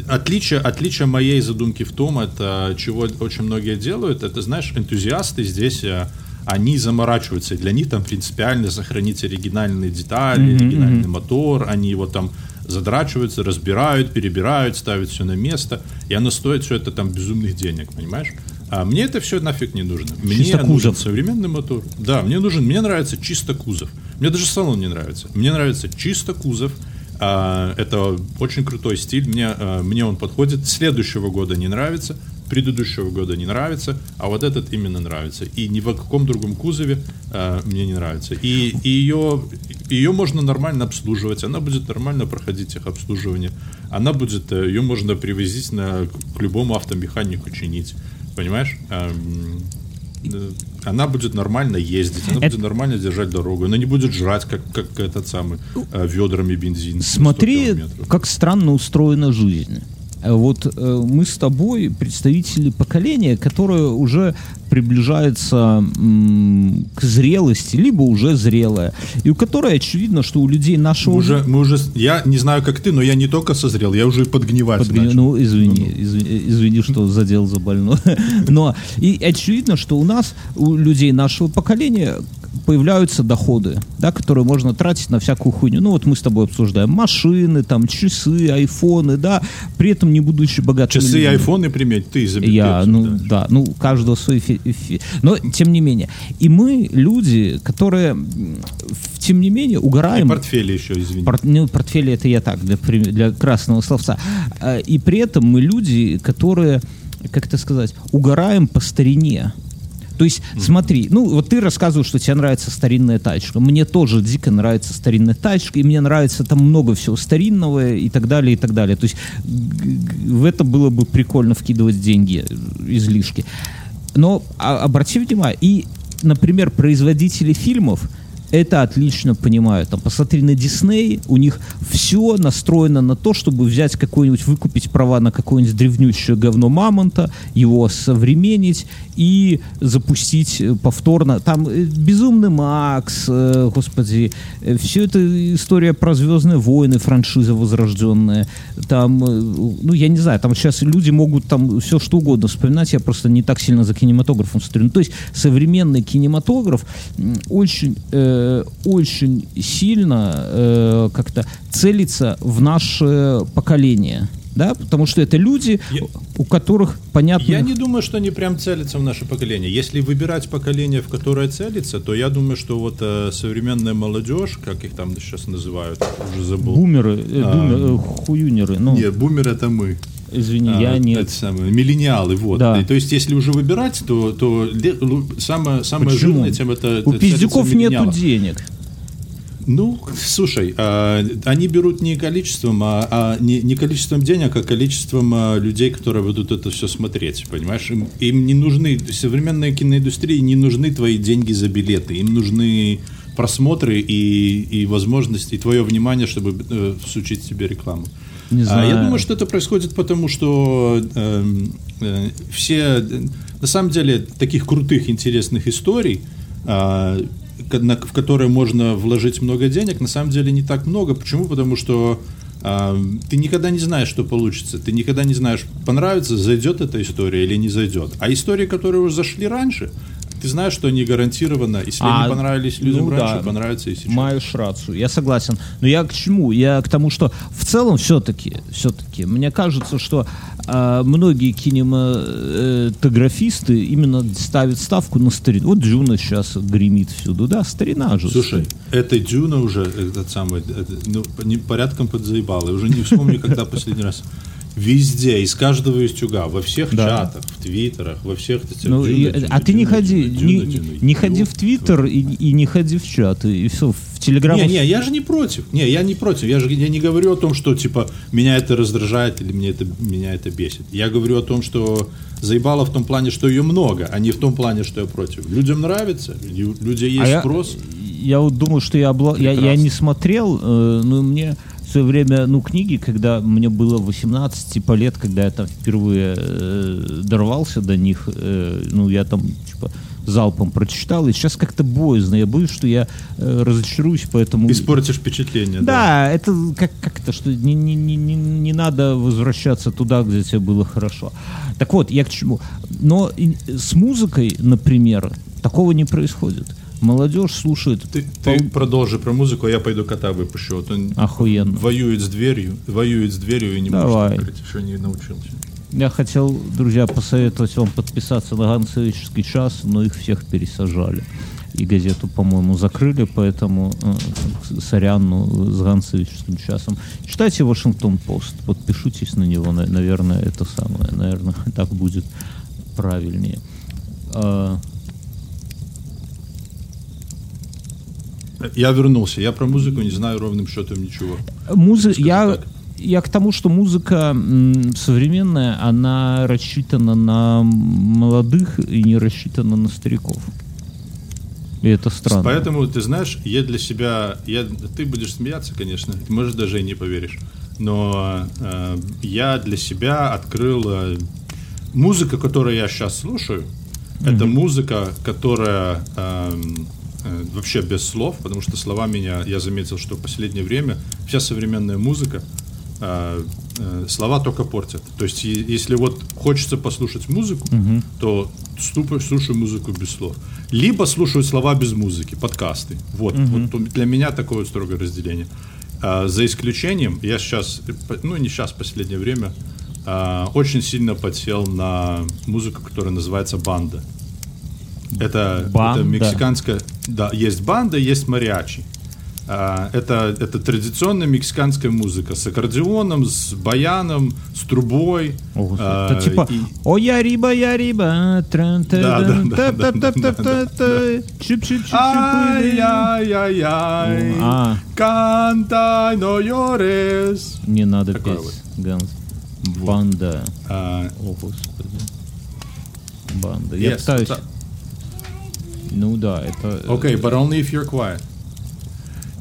S1: отличие, отличие моей задумки в том, это чего очень многие делают, это знаешь, энтузиасты здесь э, они заморачиваются, и для них там принципиально сохранить оригинальные детали, mm-hmm, оригинальный mm-hmm. мотор, они его там задрачиваются, разбирают, перебирают, ставят все на место, и оно стоит все это там безумных денег, понимаешь? А мне это все нафиг не нужно. Мне
S2: чисто
S1: нужен кузов. современный мотор. Да, мне нужен, мне нравится чисто кузов. Мне даже салон не нравится. Мне нравится чисто кузов. А, это очень крутой стиль. Мне, а, мне он подходит. Следующего года не нравится предыдущего года не нравится, а вот этот именно нравится. И ни в каком другом кузове э, мне не нравится. И, и ее, ее можно нормально обслуживать, она будет нормально проходить их обслуживание. Она будет, э, ее можно привозить на, к любому автомеханику чинить. Понимаешь? Эм, э, она будет нормально ездить, она Это... будет нормально держать дорогу, она не будет жрать, как, как этот самый, э, ведрами бензин.
S2: Смотри, как странно устроена жизнь. Э, вот э, мы с тобой представители поколения, которое уже приближается м, к зрелости, либо уже зрелое, и у которой очевидно, что у людей нашего...
S1: Мы уже, мы уже, я не знаю, как ты, но я не только созрел, я уже подгнивать Подгни...
S2: Ну, извини, извини, извини, что задел за больное. Но и очевидно, что у нас, у людей нашего поколения, появляются доходы, да, которые можно тратить на всякую хуйню. Ну вот мы с тобой обсуждаем машины, там часы, айфоны, да, при этом не будучи богатым.
S1: Часы и айфоны приметь, ты
S2: изобретешь. Я, ну да, да ну каждого свой фи- фи- Но тем не менее. И мы люди, которые тем не менее угораем. И
S1: портфели еще, извини.
S2: Пор, ну, портфели это я так, для, для красного словца. А, и при этом мы люди, которые, как это сказать, угораем по старине. То есть, mm-hmm. смотри, ну вот ты рассказывал, что тебе нравится старинная тачка. Мне тоже дико нравится старинная тачка, и мне нравится там много всего старинного и так далее, и так далее. То есть в это было бы прикольно вкидывать деньги, излишки. Но а, обрати внимание, и, например, производители фильмов – это отлично понимают. Там, посмотри на Дисней, у них все настроено на то, чтобы взять какой-нибудь, выкупить права на какое-нибудь древнющее говно Мамонта, его современнить и запустить э, повторно. Там э, Безумный Макс, э, господи, все это история про Звездные войны, франшиза возрожденная. Там, ну, я не знаю, там сейчас люди могут там все что угодно вспоминать, я просто не так сильно за кинематографом смотрю. Ну, то есть современный кинематограф очень э, Э, очень сильно э, как-то целится в наше поколение. Да, потому что это люди, я, у которых понятно.
S1: Я не думаю, что они прям целятся в наше поколение. Если выбирать поколение, в которое целится, то я думаю, что вот э, современная молодежь, как их там сейчас называют, уже забыл.
S2: Бумеры, э, а, бумер, э, хуюнеры. Ну.
S1: Нет, бумер это мы.
S2: Извини, а, я нет.
S1: Это самое, миллениалы, вот. Да. то есть, если уже выбирать, то, то самое, самое Почему? жирное тем это...
S2: У пиздюков нету денег.
S1: Ну, слушай, а, они берут не количеством, а, а не, не количеством денег, а количеством а, людей, которые будут это все смотреть, понимаешь? Им, им не нужны, современной киноиндустрии не нужны твои деньги за билеты, им нужны просмотры и, и возможности, и твое внимание, чтобы э, всучить себе рекламу.
S2: Не
S1: А,
S2: знаю.
S1: Я думаю, что это происходит потому, что эм, э, все, на самом деле, таких крутых, интересных историй, а, на- в которые можно вложить много денег, на самом деле не так много. Почему? Потому что а, ты никогда не знаешь, что получится. Ты никогда не знаешь, понравится, зайдет эта история или не зайдет. А истории, которые уже зашли раньше, ты знаешь, что они гарантированно, если
S2: А,
S1: они понравились людям
S2: ну
S1: раньше,
S2: да.
S1: понравятся и сейчас.
S2: Маешь рацию, я согласен. Но я к чему? Я к тому, что в целом все-таки, все-таки, мне кажется, что а, многие кинематографисты именно ставят ставку на старину. Вот Джуна сейчас гремит всюду, да, старина же.
S1: Слушай, эта дюна уже, этот самый, это, ну, не- порядком подзаебала. Я уже не вспомню, когда последний раз. Везде, из каждого истюга, во всех
S2: Да.
S1: чатах, в твиттерах, во всех этих
S2: Ну,
S1: дюна,
S2: и-
S1: дюна,
S2: а ты не
S1: дюна,
S2: ходи,
S1: дюна,
S2: не,
S1: дюна, дюна.
S2: не ходи в Твиттер и, и не ходи в чат, и, все, в Телеграм.
S1: Не, не, я же не против. Не, я не против. Я же я не говорю о том, что типа меня это раздражает или мне это, меня это бесит. Я говорю о том, что заебало в том плане, что ее много, а не в том плане, что я против. Людям нравится, лю- люди есть
S2: А я,
S1: спрос.
S2: я вот думаю, что я, обла... я, я не смотрел, э, но мне свое время, ну, книги, когда мне было 18 типа лет, когда я там впервые э, дорвался до них, э, ну, я там, типа, залпом прочитал, и сейчас как-то боязно, я боюсь, что я э, разочаруюсь, поэтому...
S1: Испортишь впечатление.
S2: Да, это как, как это, что не, не, не, не, не надо возвращаться туда, где тебе было хорошо. Так вот, я к чему. Но и с музыкой, например, такого не происходит. Молодежь слушает
S1: Ты, ты продолжи про музыку, а я пойду кота выпущу. Вот он
S2: охуенно.
S1: воюет с дверью, воюет с дверью и не
S2: Давай.
S1: может открыть, еще не научился.
S2: Я хотел, друзья, посоветовать вам подписаться на Ганцевический час, но их всех пересажали. И газету, по-моему, закрыли, поэтому э, сорян, ну, с Ганцевическим часом. Читайте Вашингтон-Пост, подпишитесь на него, на- наверное, это самое, наверное, так будет правильнее.
S1: Я вернулся. Я про музыку не знаю ровным счетом ничего.
S2: Музы... Я,
S1: так.
S2: я к тому, что музыка современная, она рассчитана на молодых и не рассчитана на стариков. И это странно.
S1: Поэтому, ты знаешь, я для себя, я, ты будешь смеяться, конечно, ты, может, даже и не поверишь, но э, я для себя открыл э, музыка, которую я сейчас слушаю, это музыка, которая э, вообще без слов, потому что слова меня, я заметил, что в последнее время вся современная музыка э, э, слова только портят. То есть, если вот хочется послушать музыку, то ступай, слушаю музыку без слов. Либо слушаю слова без музыки, подкасты. Вот, вот у- для меня такое вот строгое разделение. За исключением, я сейчас, ну не сейчас, в последнее время, очень сильно подсел на музыку, которая называется банда. Это,
S2: Банда.
S1: это мексиканская, да, есть банда, есть мариачи. А, это, это традиционная мексиканская музыка с аккордеоном, с баяном, с трубой.
S2: О.
S1: А,
S2: Это типа
S1: и-
S2: «О, я риба, я риба, тран
S1: Да, да, да, да, да, да,
S2: та та чип чип чип
S1: Ай-яй-яй-яй,
S2: А.
S1: cantai no llores.
S2: Не надо петь, Ганс. Банда.
S1: А,
S2: О, Господи. Банда. Я
S1: yes,
S2: пытаюсь... Ну да, это... э,
S1: Okay, but only if you're quiet.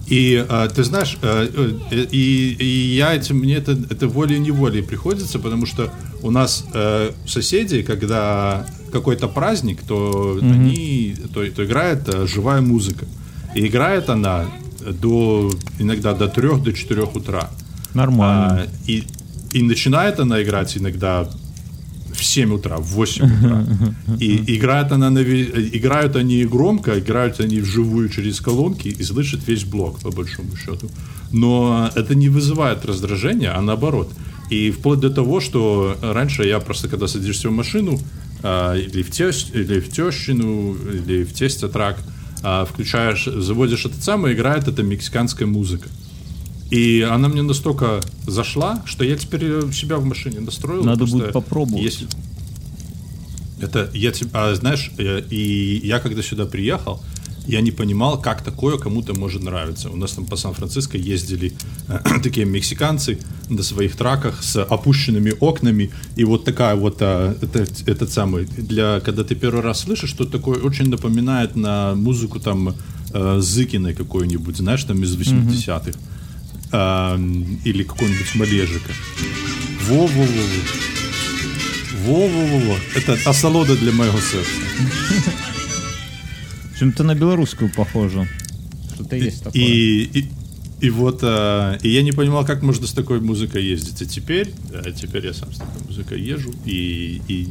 S1: И а, ты знаешь, э, э, и, и я этим мне это, это волей-неволей приходится, потому что у нас э, соседи, когда какой-то праздник, то они то, то играет э, живая музыка. И играет она до иногда до трех, до четырех утра.
S2: Нормально.
S1: А, и, и начинает она играть иногда в 7 утра, в 8 утра. И играет она на, играют они громко, играют они вживую через колонки и слышит весь блок, по большому счету. Но это не вызывает раздражения, а наоборот. И вплоть до того, что раньше я просто, когда садишься в машину, а, или в, тест, или в тещину, или в тесте трак, а, включаешь, заводишь этот самый, играет эта мексиканская музыка. И она мне настолько зашла, что я теперь у себя в машине настроил.
S2: Надо будет попробовать.
S1: Если... Это я а, знаешь, э, и я когда сюда приехал, я не понимал, как такое кому-то может нравиться. У нас там по Сан-Франциско ездили э, такие мексиканцы на своих траках с опущенными окнами, и вот такая вот а, это, этот самый для когда ты первый раз слышишь, что такое очень напоминает на музыку там э, Зыкиной какой-нибудь, знаешь, там из 80-х. А, или какого-нибудь Малежика. Во-во-во. Во-во-во. Это осолода для моего сердца.
S2: Чем-то на белорусскую похоже. Что-то есть такое.
S1: И, и, и вот, а, и я не понимал, как можно с такой музыкой ездить. А теперь, а теперь я сам с такой музыкой езжу, и, и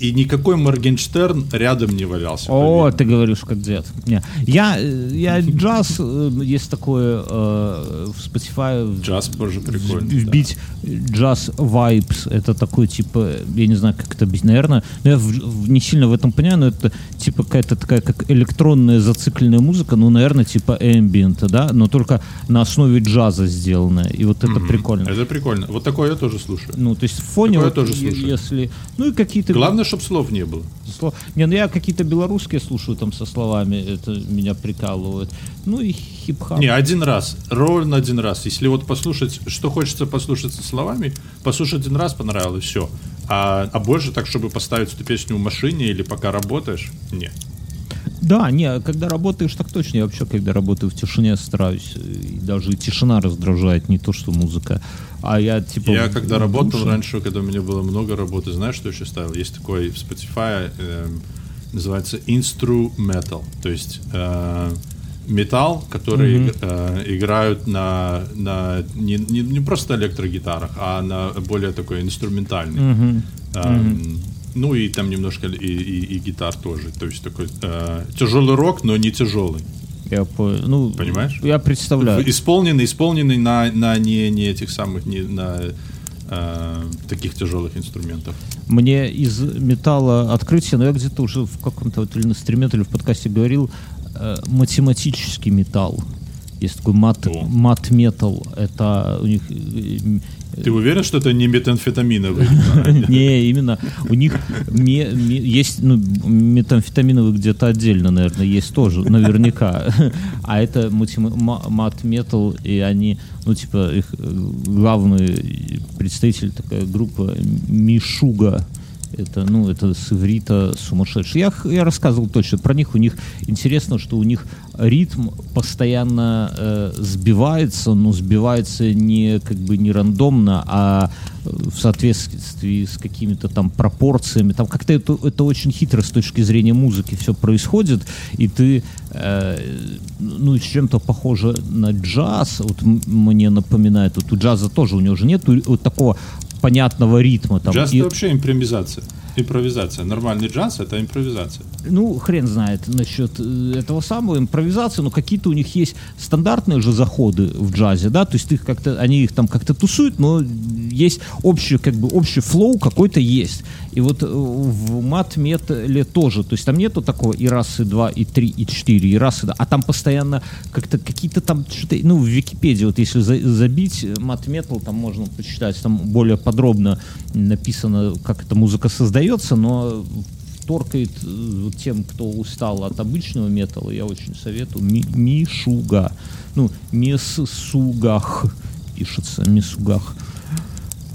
S1: и никакой Моргенштерн рядом не валялся.
S2: О, поверь. ты говоришь как дед. Не. Я, я джаз, э, есть такое э, в Spotify.
S1: Джаз тоже прикольно.
S2: Вбить да. джаз vibes, это такой типа, я не знаю, как это объяснить, наверное, но я в, в, не сильно в этом понимаю, но это типа какая-то такая, как электронная зацикленная музыка, ну, наверное, типа ambient, да, но только на основе джаза сделанная, и вот это mm-hmm. прикольно.
S1: Это прикольно. Вот такое я тоже слушаю.
S2: Ну, то есть в фоне,
S1: такое
S2: вот,
S1: я тоже слушаю.
S2: если, ну и какие-то...
S1: Главное, чтобы слов не было.
S2: Слов... Не, ну я какие-то белорусские слушаю там со словами, это меня прикалывает. Ну и хип-хап.
S1: Не, один раз, ровно один раз. Если вот послушать, что хочется послушать со словами, послушать один раз понравилось, все. А, а больше так, чтобы поставить эту песню в машине или пока работаешь, нет.
S2: Да, не, когда работаешь, так точно. Я вообще, когда работаю в тишине, стараюсь. И даже тишина раздражает, не то, что музыка. А я, типа...
S1: Я когда работал раньше, когда у меня было много работы, знаешь, что еще ставил? Есть такой в Spotify, э, называется Instrumental. То есть э, металл, который mm-hmm. э, играют на, на не, не, не просто электрогитарах, а на более такой инструментальный. Mm-hmm. Э, mm-hmm. Ну и там немножко и, и, и гитар тоже. То есть такой э, тяжелый рок, но не тяжелый.
S2: Я по, ну,
S1: Понимаешь?
S2: Я представляю.
S1: Исполненный, исполненный на, на не, не этих самых, не на э, таких тяжелых инструментов.
S2: Мне из металла открытие, но я где-то уже в каком-то вот, или на стриме, или в подкасте говорил, э, математический металл. Есть такой мат, мат-метал. Это у них э,
S1: ты уверен, что это не метамфетаминовый?
S2: Не, именно у них есть ну, метамфетаминовый где-то отдельно, наверное, есть тоже, наверняка. А это мат-метал, и они, ну, типа, их главный представитель, такая группа Мишуга, это, ну, это с иврита сумасшедший. Я, я рассказывал точно про них. У них интересно, что у них ритм постоянно э, сбивается, но сбивается не как бы не рандомно, а в соответствии с какими-то там пропорциями. Там как-то это, это очень хитро с точки зрения музыки все происходит, и ты э, ну чем-то похоже на джаз. Вот мне напоминает, вот у джаза тоже у него же нет вот такого понятного ритма. Там.
S1: Джаз и... это вообще импровизация. Импровизация. Нормальный джаз — это импровизация.
S2: Ну, хрен знает насчет э, этого самого импровизации, но какие-то у них есть стандартные же заходы в джазе, да, то есть их как-то, они их там как-то тусуют, но есть общий, как бы, общий флоу какой-то есть. И вот э, в мат-метале тоже, то есть там нету такого и раз, и два, и три, и четыре, и раз, и два, а там постоянно как-то какие-то там что-то, ну, в Википедии, вот если за, забить мат-метал, там можно почитать, там более подробно написано, как эта музыка создается, но торкает э, тем, кто устал от обычного металла, я очень советую. Ми Мишуга. Ну, Мессугах пишется, Мисугах.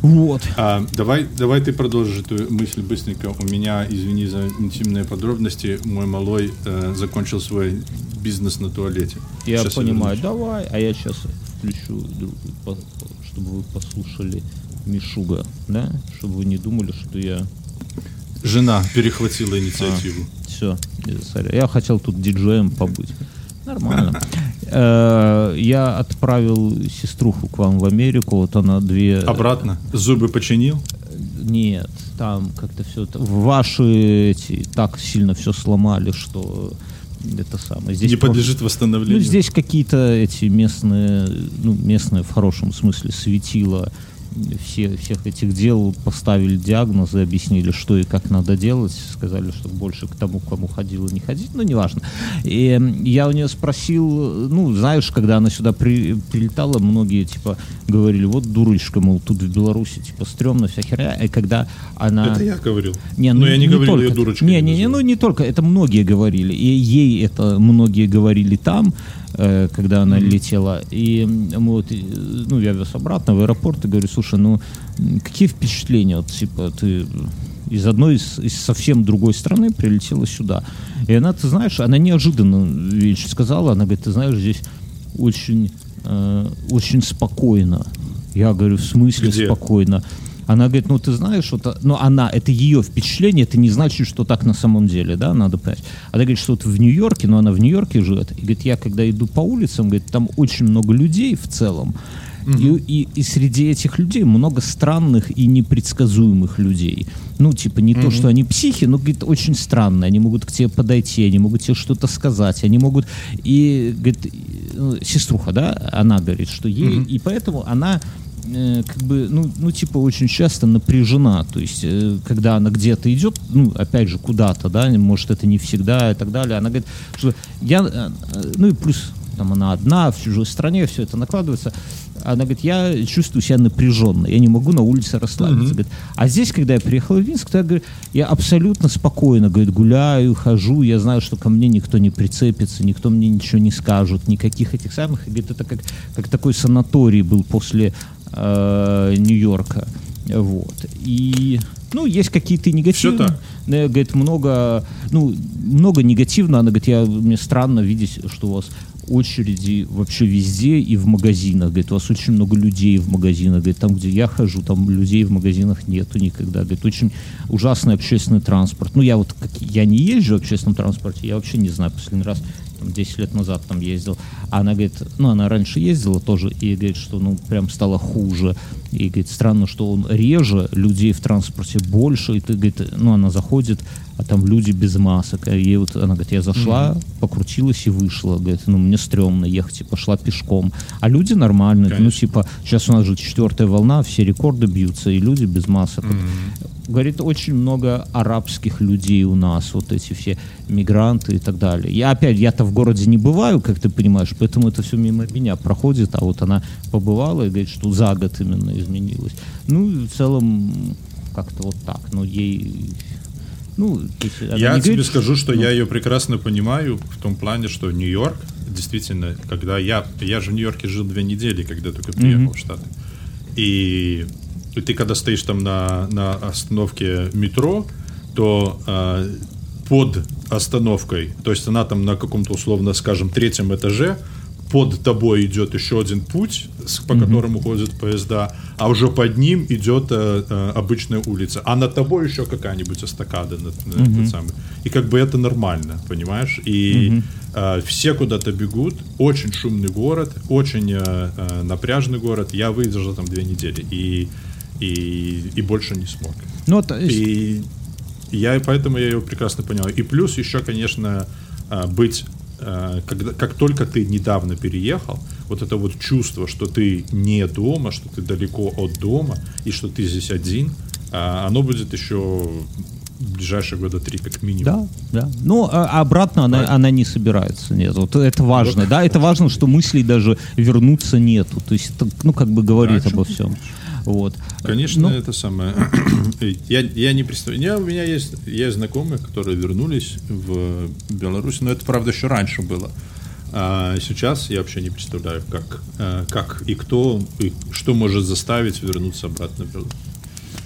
S2: Вот.
S1: А, давай, давай ты продолжишь эту мысль быстренько. У меня, извини за интимные подробности, мой малой э, закончил свой бизнес на туалете.
S2: Я сейчас понимаю, я давай, а я сейчас включу, чтобы вы послушали Мишуга, да? Чтобы вы не думали, что я...
S1: Жена перехватила инициативу.
S2: А, все, я хотел тут диджеем побыть. Нормально. Э, я отправил сеструху к вам в Америку, вот она две...
S1: Обратно? Зубы починил?
S2: Нет, там как-то все... Ваши эти так сильно все сломали, что это самое.
S1: Здесь не просто, подлежит восстановлению.
S2: Ну, здесь какие-то эти местные, ну, местные в хорошем смысле светила все, всех этих дел поставили диагнозы, объяснили, что и как надо делать, сказали, что больше к тому, к кому ходила, не ходить, но неважно. И я у нее спросил, ну, знаешь, когда она сюда при, прилетала, многие, типа, говорили, вот дурочка, мол, тут в Беларуси, типа, стрёмно, вся херня, и когда она...
S1: Это я говорил. Не, ну, но я не, не говорил,
S2: только,
S1: я дурочка.
S2: Не, не, не, ну, не только, это многие говорили, и ей это многие говорили там, когда она летела. И вот, ну, я вез обратно в аэропорт и говорю, слушай, ну, какие впечатления? Вот, типа, ты из одной, из, из совсем другой страны прилетела сюда. И она, ты знаешь, она неожиданно вещь сказала. Она говорит, ты знаешь, здесь очень э, очень спокойно. Я говорю, в смысле
S1: Где?
S2: спокойно? Она говорит, ну ты знаешь, что ну она, это ее впечатление, это не значит, что так на самом деле, да, надо понять. Она говорит, что вот в Нью-Йорке, но она в Нью-Йорке живет, и говорит, я когда иду по улицам, говорит, там очень много людей в целом, и, и, и среди этих людей много странных и непредсказуемых людей. Ну, типа, не то, что они психи, но, говорит, очень странные. Они могут к тебе подойти, они могут тебе что-то сказать, они могут... И, говорит, э, сеструха, да, она говорит, что ей... И поэтому она э, как бы, ну, ну, типа, очень часто напряжена. То есть, э, когда она где-то идет, ну, опять же, куда-то, да, может, это не всегда и так далее, она говорит, что я, э, э, ну, и плюс там она одна, в чужой стране, все это накладывается. Она говорит, я чувствую себя напряженно, я не могу на улице расслабиться. Говорит, а здесь, когда я приехал в Минск, то я, говорю, я абсолютно спокойно, говорит, гуляю, хожу, я знаю, что ко мне никто не прицепится, никто мне ничего не скажет, никаких этих самых. И говорит, это как, как такой санаторий был после э, Нью-Йорка. Вот. И, ну, есть какие-то негативные.
S1: Так.
S2: Э, Говорит, много, ну, много негативно. Она говорит, я, мне странно видеть, что у вас очереди вообще везде и в магазинах. Говорит, у вас очень много людей в магазинах. Говорит, там, где я хожу, там людей в магазинах нету никогда. Говорит, очень ужасный общественный транспорт. Ну, я вот, как, я не езжу в общественном транспорте, я вообще не знаю, последний раз там, 10 лет назад там ездил. А она говорит, ну, она раньше ездила тоже, и говорит, что, ну, прям стало хуже. И говорит, странно, что он реже, людей в транспорте больше, и ты, говорит, ну, она заходит, а там люди без масок. А ей вот, она говорит, я зашла, покрутилась и вышла. Говорит, ну, мне стрёмно ехать, и пошла пешком. А люди нормальные, ну,
S1: Конечно.
S2: типа, сейчас у нас же четвертая волна, все рекорды бьются, и люди без масок. Вот, говорит, очень много арабских людей у нас, вот эти все мигранты и так далее. Я опять, я-то в городе не бываю, как ты понимаешь, поэтому это все мимо меня проходит, а вот она побывала и говорит, что за год именно изменилось. Ну, и в целом, как-то вот так. Ну, ей... Ну, есть
S1: Я тебе
S2: говорит,
S1: скажу, что я ее прекрасно понимаю в том плане, что Нью-Йорк, действительно, когда я, я же в Нью-Йорке жил две недели, когда только приехал в Штаты. И, и ты когда стоишь там на, на остановке метро, то а, под остановкой, то есть она там на каком-то условно, скажем, третьем этаже, под тобой идет еще один путь, по которому ходят поезда, а уже под ним идет э, э, обычная улица, а над тобой еще какая-нибудь эстакада, над- самый. и как бы это нормально, понимаешь? И э, все куда-то бегут, очень шумный город, очень э, э, напряжный город. Я выдержал там две недели и и, и больше не смог.
S2: Ну, то есть-
S1: И я поэтому я ее прекрасно понял. И плюс еще, конечно, а, быть, когда, как только ты недавно переехал, вот это вот чувство, что ты не дома, что ты далеко от дома и что ты здесь один, а, оно будет еще ближайшие года три как минимум.
S2: Да, да. Ну, а обратно она, она не собирается. Нет, вот это важно, да, это важно, что мыслей даже вернуться нету. То есть, это, ну, как бы говорит
S1: Да,
S2: обо всем. Вот.
S1: Конечно,
S2: Ну,
S1: это самое. я, я не представляю. У меня есть, есть знакомые, которые вернулись в Беларусь, но это, правда, еще раньше было. А сейчас я вообще не представляю, как, э, как и кто, и что может заставить вернуться обратно в Беларусь.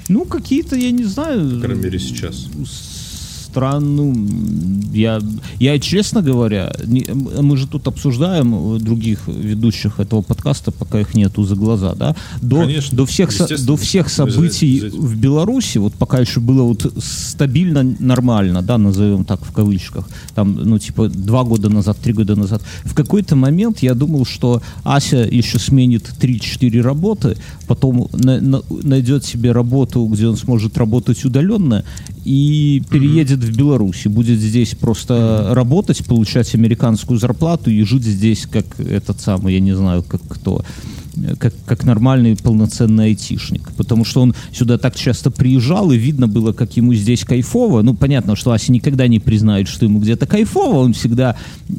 S2: Ну, какие-то, я не знаю...
S1: По крайней мере, сейчас.
S2: Стран, ну, я, я, честно говоря, не- мы же тут обсуждаем э, других ведущих этого подкаста, пока их нету за глаза, да, до,
S1: Конечно,
S2: до, всех, со- до всех событий в Беларуси, вот пока еще было вот стабильно нормально, да, назовем так в кавычках, там, ну, типа, два года назад, три года назад, в какой-то момент я думал, что Ася еще сменит 3-4 работы, потом на- на- найдет себе работу, где он сможет работать удаленно, и переедет в Беларусь, и будет здесь просто работать, получать американскую зарплату и жить здесь как этот самый, я не знаю, как кто, как, как нормальный полноценный айтишник. Потому что он сюда так часто приезжал, и видно было, как ему здесь кайфово. Ну, понятно, что Ася никогда не признает, что ему где-то кайфово, он всегда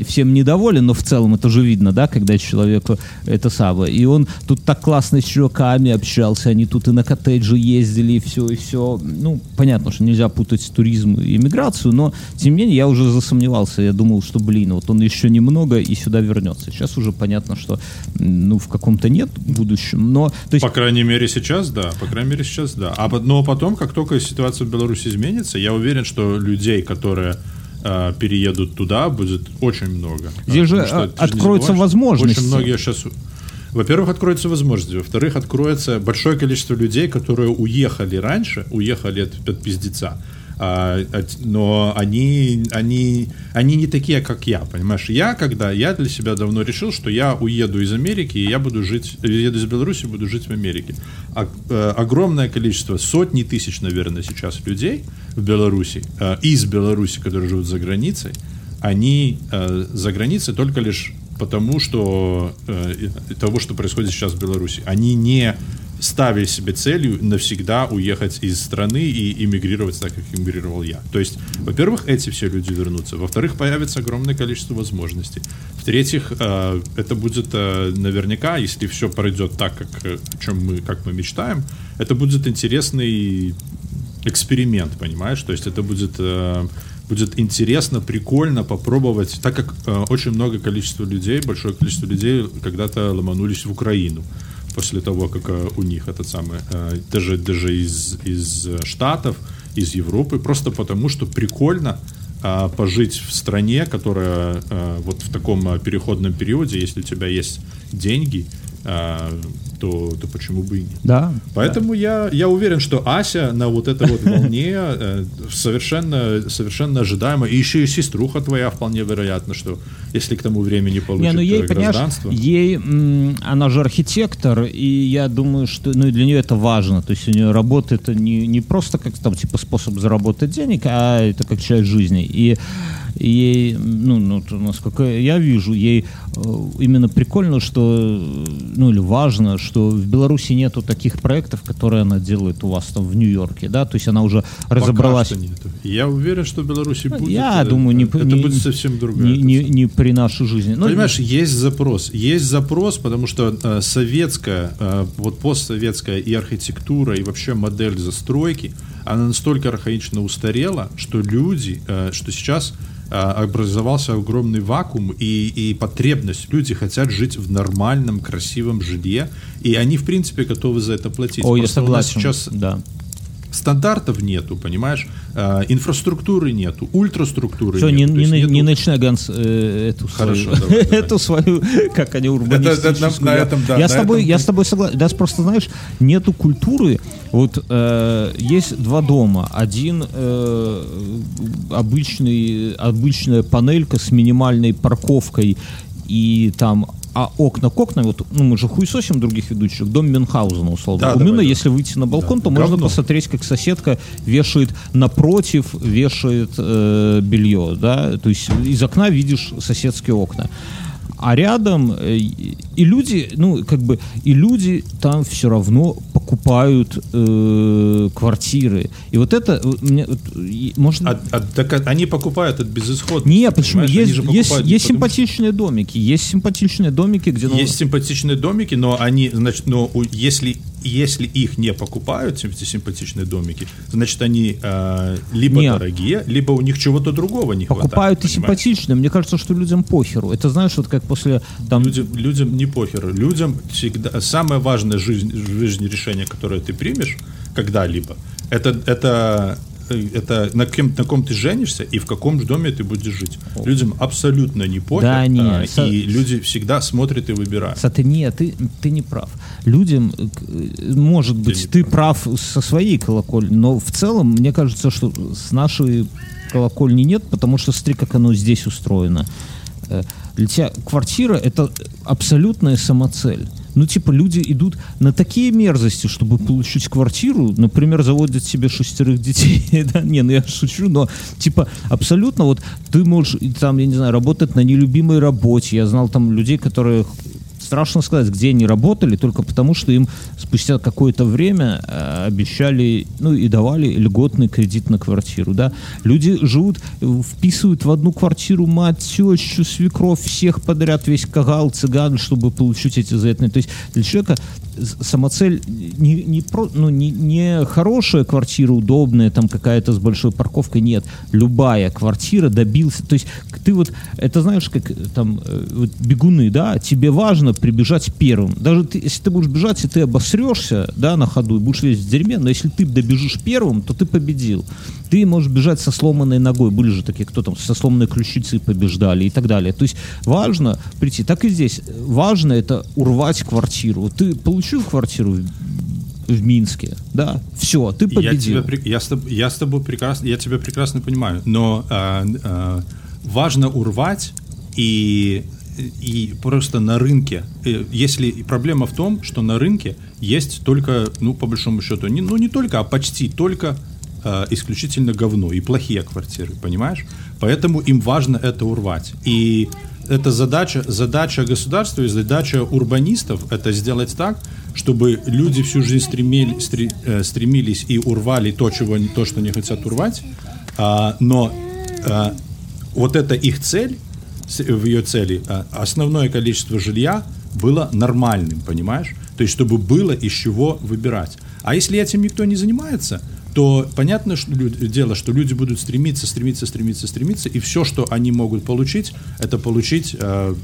S2: всем недоволен, но в целом это же видно, да, когда человеку это самое. И он тут так классно с чуваками общался, они тут и на коттеджи ездили, и все, и все. Ну, понятно, что нельзя путать туризм и иммиграцию, но, тем не менее, я уже засомневался, я думал, что, блин, вот он еще немного и сюда вернется. Сейчас уже понятно, что, ну, в каком-то нет будущем, но, то есть,
S1: По крайней мере, сейчас да. По крайней мере, сейчас да. А, но потом, как только ситуация в Беларуси изменится, я уверен, что людей, которые э, переедут туда, будет очень много.
S2: Здесь же,
S1: что
S2: а, откроются
S1: забываешь,
S2: возможности.
S1: Очень многие сейчас... во-первых, откроются возможности, во-вторых, откроется большое количество людей, которые уехали раньше, уехали от, от пиздеца, а, но они, они, они не такие, как я, понимаешь? Я, когда, я для себя давно решил, что я уеду из Америки, и я буду жить, еду из Беларуси, буду жить в Америке. А, э, огромное количество, сотни тысяч, наверное, сейчас людей в Беларуси, э, из Беларуси, которые живут за границей, они э, за границей только лишь потому, что того, что происходит сейчас в Беларуси. Они не ставили себе целью навсегда уехать из страны и иммигрировать так, как иммигрировал я. То есть, во-первых, эти все люди вернутся. Во-вторых, появится огромное количество возможностей. В-третьих, э, это будет э, наверняка, если все пройдет так, как, э, о чем мы, как мы мечтаем, это будет интересный эксперимент, понимаешь? То есть это будет будет интересно, прикольно попробовать, так как э, очень много количества людей, большое количество людей когда-то ломанулись в Украину после того, как э, у них этот самый, э, даже, даже из, из Штатов, из Европы, просто потому что прикольно э, пожить в стране, которая вот в таком переходном периоде, если у тебя есть деньги, то, то почему бы и нет.
S2: Да.
S1: Поэтому
S2: да.
S1: Я, я уверен, что Ася на вот этой вот волне э, совершенно, совершенно ожидаемо. И еще и сеструха твоя вполне вероятно, что если к тому времени получит не, ну ей, гражданство.
S2: Ей, она же архитектор, и я думаю, что ну, для нее это важно. То есть у нее работа это не, не просто как там типа способ заработать денег, а это как часть жизни. И ей, ну, ну, насколько я вижу, ей э, именно прикольно, что, ну, или важно, что в Беларуси нету таких проектов, которые она делает у вас там в Нью-Йорке, да, то есть она уже Пока разобралась. Что
S1: нету. Я уверен, что в Беларуси будет.
S2: Я думаю, не,
S1: это
S2: не,
S1: будет совсем другое.
S2: Не, не, не при нашей жизни.
S1: Но Понимаешь, есть запрос, есть запрос, потому что э, советская, э, вот постсоветская и архитектура и вообще модель застройки, она настолько архаично устарела, что люди, э, что сейчас образовался огромный вакуум и, и потребность. Люди хотят жить в нормальном, красивом жилье, и они, в принципе, готовы за это платить.
S2: О, Просто я согласен.
S1: сейчас да стандартов нету, понимаешь, э, инфраструктуры нету, ультраструктуры
S2: Все,
S1: нету.
S2: Не, не,
S1: нету...
S2: не начинай, Ганс, э, эту
S1: Хорошо,
S2: свою, давай, эту свою, как они урбанистическую. Это, это, на, на этом, да, я, с тобой, этом... я с тобой согласен. Да, просто знаешь, нету культуры. Вот э, есть два дома. Один э, обычный, обычная панелька с минимальной парковкой и там а окна к окнам, вот, ну мы же хуесосим других ведущих, дом Мюнхгаузена, условно. Да, У Мюна, если выйти на балкон, да. то Говно. можно посмотреть, как соседка вешает напротив, вешает э, белье, да, то есть из окна видишь соседские окна а рядом э, и люди, ну, как бы, и люди там все равно покупают э, квартиры. И вот это, мне, может...
S1: А, а, так они покупают от безысходности.
S2: Не, почему? Есть, есть, есть симпатичные домики, есть симпатичные домики, где...
S1: Есть симпатичные домики, но они, значит, но если если их не покупают, эти симпатичные домики, значит, они э, либо Нет. дорогие, либо у них чего-то другого не
S2: покупают
S1: хватает.
S2: Покупают и симпатичные. Мне кажется, что людям похеру. Это знаешь, вот как после... Там...
S1: Людям, людям не похеру. Людям всегда... Самое важное жизнь, жизнь решение, которое ты примешь когда-либо, это, это это на кем, на ком ты женишься и в каком доме ты будешь жить. Людям абсолютно не похер, да, нет, а, со... и люди всегда смотрят и выбирают.
S2: Саты, нет, ты, ты не прав. Людям, э, может быть, ты, ты прав. прав со своей колокольни, но в целом, мне кажется, что с нашей колокольни нет, потому что смотри, как оно здесь устроено. Э, для тебя квартира — это абсолютная самоцель ну, типа, люди идут на такие мерзости, чтобы получить квартиру, например, заводят себе шестерых детей, да, не, ну я шучу, но, типа, абсолютно, вот, ты можешь, там, я не знаю, работать на нелюбимой работе, я знал там людей, которые страшно сказать, где они работали, только потому, что им спустя какое-то время э, обещали, ну и давали льготный кредит на квартиру, да. Люди живут, вписывают в одну квартиру мать, тещу, свекровь, всех подряд, весь кагал, цыган, чтобы получить эти заветные. То есть для человека самоцель не, не, про, ну, не, не хорошая квартира, удобная, там какая-то с большой парковкой, нет. Любая квартира добился. То есть ты вот, это знаешь, как там э, вот бегуны, да, тебе важно прибежать первым. Даже ты, если ты будешь бежать, и ты обосрешься, да, на ходу, и будешь лезть в дерьме, но если ты добежишь первым, то ты победил. Ты можешь бежать со сломанной ногой. Были же такие, кто там со сломанной ключицей побеждали и так далее. То есть важно прийти. Так и здесь. Важно это урвать квартиру. Ты получил квартиру в Минске, да, все, ты победил.
S1: Я, тебя, я, с, тобой, я с тобой прекрасно, я тебя прекрасно понимаю, но э, э, важно урвать и и просто на рынке, э, если проблема в том, что на рынке есть только, ну по большому счету, не, ну не только, а почти только э, исключительно говно и плохие квартиры, понимаешь? Поэтому им важно это урвать. И это задача, задача государства и задача урбанистов это сделать так, чтобы люди всю жизнь стремили, э, стремились и урвали то, чего, то что не хотят урвать, а, но а, вот это их цель, в ее цели, а, основное количество жилья было нормальным, понимаешь? То есть, чтобы было из чего выбирать. А если этим никто не занимается, то понятно что дело, что люди будут стремиться, стремиться, стремиться, стремиться, и все, что они могут получить, это получить э,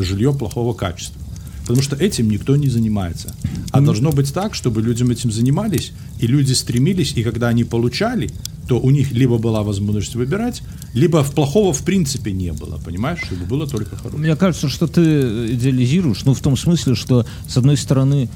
S1: жилье плохого качества. Потому что этим никто не занимается. А должно быть так, чтобы людям этим занимались, и люди стремились, и когда они получали, то у них либо была возможность выбирать, либо в плохого в принципе не было, понимаешь, чтобы было только хорошее.
S2: Мне кажется, что ты идеализируешь, ну в том смысле, что с одной стороны,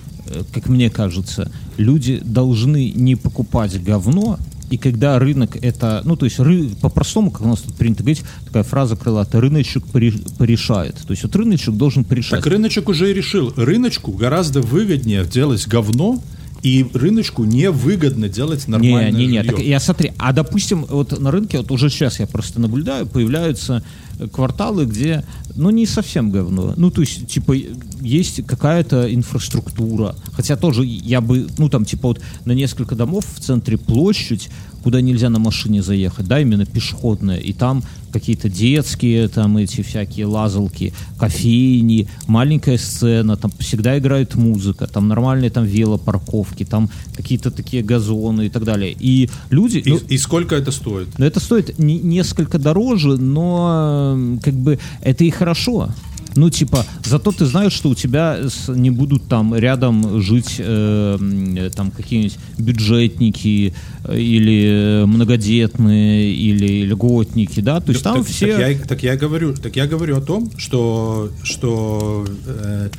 S2: как мне кажется, люди должны не покупать говно, и когда рынок это, ну, то есть ры, по-простому, как у нас тут принято говорить, такая фраза крылатая, рыночек порешает. То есть вот рыночек должен порешать.
S1: Так рыночек уже и решил. Рыночку гораздо выгоднее делать говно, и рыночку невыгодно делать нормальное
S2: не, не, не, Так я смотри, а допустим, вот на рынке, вот уже сейчас я просто наблюдаю, появляются кварталы, где, ну, не совсем говно. Ну, то есть, типа, есть какая-то инфраструктура. Хотя тоже я бы, ну, там, типа, вот на несколько домов в центре площадь, куда нельзя на машине заехать, да, именно пешеходная, и там какие-то детские, там эти всякие лазалки, кофейни, маленькая сцена, там всегда играет музыка, там нормальные там велопарковки, там какие-то такие газоны и так далее. И люди...
S1: И, ну, и сколько это стоит?
S2: Ну, это стоит не, несколько дороже, но как бы это и хорошо. Ну, типа, зато ты знаешь, что у тебя не будут там рядом жить э, там какие-нибудь бюджетники э, или многодетные или льготники, да? То есть там
S1: так,
S2: все.
S1: Так я, так я говорю, так я говорю о том, что что э,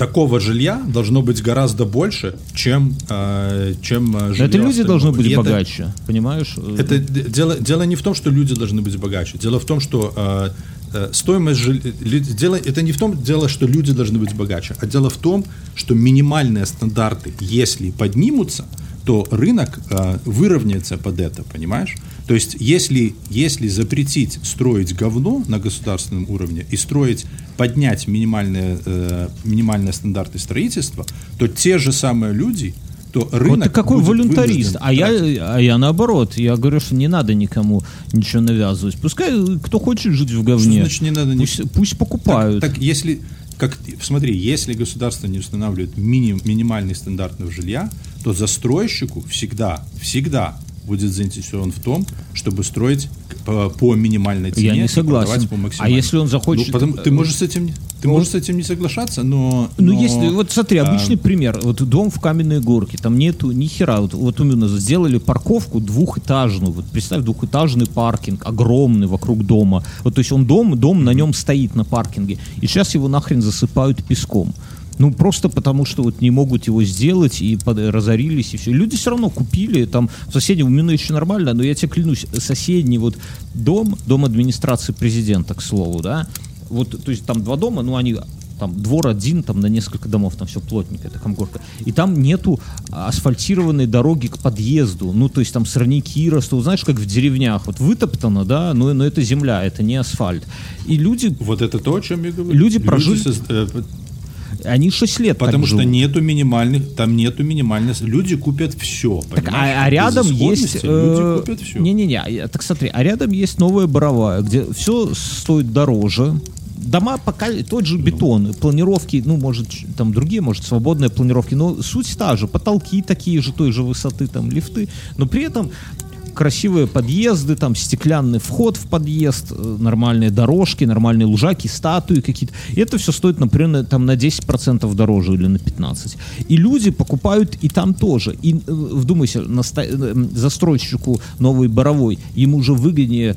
S1: такого жилья должно быть гораздо больше, чем, э, чем
S2: э, жилье. Это люди должны быть это, богаче, понимаешь?
S1: Это дело, дело не в том, что люди должны быть богаче. Дело в том, что э, Э, стоимость жилья... Это не в том дело, что люди должны быть богаче, а дело в том, что минимальные стандарты, если поднимутся, то рынок э, выровняется под это, понимаешь? То есть, если, если запретить строить говно на государственном уровне и строить, поднять минимальные, э, минимальные стандарты строительства, то те же самые люди, то рынок
S2: Вот ты какой волюнтарист, а я, а я наоборот, я говорю, что не надо никому ничего навязывать. Пускай кто хочет жить в говне, что значит не надо пусть, пусть покупают.
S1: Так, так если, как, смотри, если государство не устанавливает миним, минимальный стандарт жилья, то застройщику всегда, всегда будет заинтересован в том, чтобы строить по, по минимальной цене.
S2: Я не согласен. По а если он захочет...
S1: Ну, потому, ты можешь с этим... Ты он... можешь с этим не соглашаться, но...
S2: Ну, но... если... Вот смотри, а, обычный а... пример. Вот дом в каменной горке, там нету ни хера. Вот, вот именно сделали парковку двухэтажную. Вот представь, двухэтажный паркинг, огромный вокруг дома. Вот то есть он дом, дом на нем стоит на паркинге. И сейчас его нахрен засыпают песком. Ну, просто потому, что вот не могут его сделать и под, разорились, и все. Люди все равно купили, там, в соседнем, у меня еще нормально, но я тебе клянусь, соседний вот дом, дом администрации президента, к слову, да, вот, то есть там два дома, ну, они там двор один, там на несколько домов, там все плотненько, это комгорка. И там нету асфальтированной дороги к подъезду. Ну, то есть там сорняки растут, знаешь, как в деревнях, вот вытоптано, да, но, но это земля, это не асфальт. И люди...
S1: Вот это то, о чем я говорю.
S2: Люди, люди прожили... Соз... Э, они 6 лет
S1: Потому что живут. нету минимальных, там нету минимальных, люди купят все.
S2: Так, а, а рядом есть... Люди купят все. Не-не-не, так смотри, а рядом есть новая Боровая, где все стоит дороже, дома пока тот же бетон, планировки, ну, может, там другие, может, свободные планировки, но суть та же, потолки такие же, той же высоты, там, лифты, но при этом красивые подъезды, там стеклянный вход в подъезд, э, нормальные дорожки, нормальные лужаки, статуи какие-то. И это все стоит, например, на, там на 10% дороже или на 15%. И люди покупают и там тоже. И э, вдумайся, наста- э, застройщику новый Боровой, ему уже выгоднее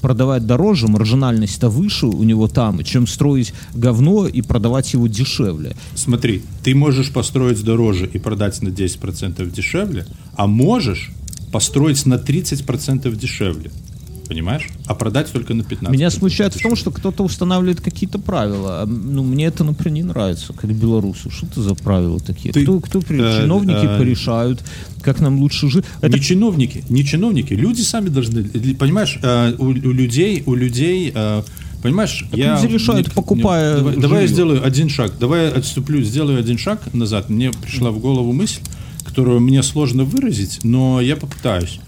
S2: продавать дороже, маржинальность-то выше у него там, чем строить говно и продавать его дешевле.
S1: Смотри, ты можешь построить дороже и продать на 10% дешевле, а можешь построить на 30% дешевле. Понимаешь? А продать только на 15%.
S2: Меня смущает в том, что кто-то устанавливает какие-то правила. Ну, мне это, например, не нравится, как белорусу. Что это за правила такие?
S1: Ты-
S2: кто, кто при-
S1: э,
S2: чиновники
S1: э,
S2: порешают, как нам лучше жить? Это
S1: Не чиновники, не чиновники, люди сами должны, понимаешь, э, у, у людей, у людей, э, понимаешь, я...
S2: люди решают,
S1: мне-
S2: покупая
S1: Давай, давай я сделаю один шаг, давай я отступлю, сделаю один шаг назад. Мне пришла в голову мысль, которую мне сложно выразить, но я попытаюсь.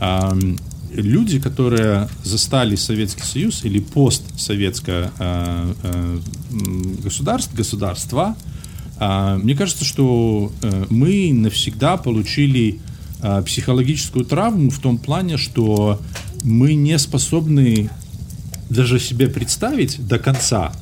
S1: Ам, Люди, которые застали Советский Союз или постсоветское э, м, государство, государства, а, Мне кажется, что э, мы навсегда получили а, психологическую травму в том плане, что мы не способны даже себе представить до конца,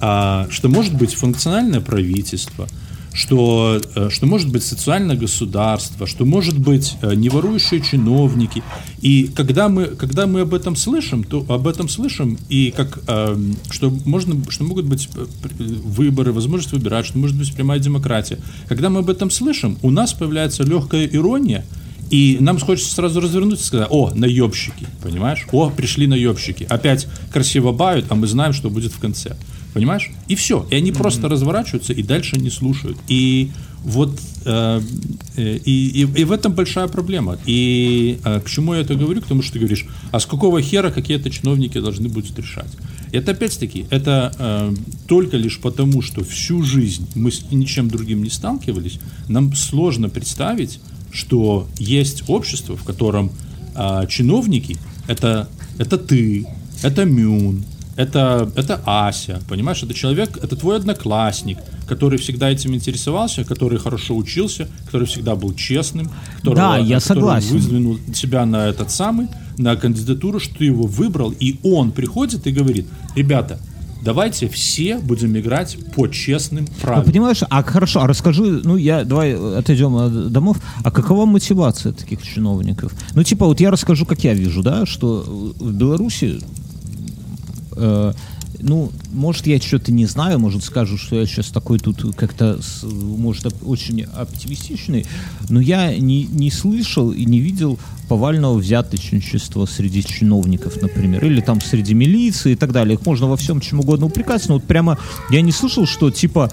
S1: а, что может быть функциональное правительство, что, э, что может быть социальное государство, что может быть э, неворующие чиновники. И когда мы, когда мы об этом слышим, то об этом слышим, и как, эм, что, можно, что могут быть э, выборы, возможность выбирать, что может быть прямая демократия. Когда мы об этом слышим, у нас появляется легкая ирония, и нам хочется сразу развернуться и сказать, о, наебщики, понимаешь? О, пришли наебщики. Опять красиво бают, а мы знаем, что будет в конце. Понимаешь? И все. И они просто разворачиваются и дальше не слушают. И вот э, э, и, и, и в этом большая проблема. И э, к чему я это говорю? К тому, что ты говоришь, а с какого хера какие-то чиновники должны будут решать? Это опять-таки, это э, только лишь потому, что всю жизнь мы с ничем другим не сталкивались, нам сложно представить, что есть общество, в котором а, чиновники это, это ты, это Мюн, это, это Ася, понимаешь, это человек, это твой одноклассник, который всегда этим интересовался, который хорошо учился, который всегда был честным, которого-
S2: Да, я
S1: который
S2: согласен.
S1: выдвинул себя на этот самый, на кандидатуру, что ты его выбрал, и он приходит и говорит, ребята, давайте все будем играть по честным
S2: Ну,
S1: правилам.
S2: понимаешь, а хорошо, а расскажи, ну я давай отойдем от домов, а какова мотивация таких чиновников? Ну типа вот я расскажу, как я вижу, да, что в Беларуси, э, ну может я что-то не знаю, может скажу, что я сейчас такой тут как-то, может очень оптимистичный, но я не, не слышал и не видел повального взяточничества среди чиновников, например, или там среди милиции и так далее. Их можно во всем чем угодно упрекать, но вот прямо я не слышал, что типа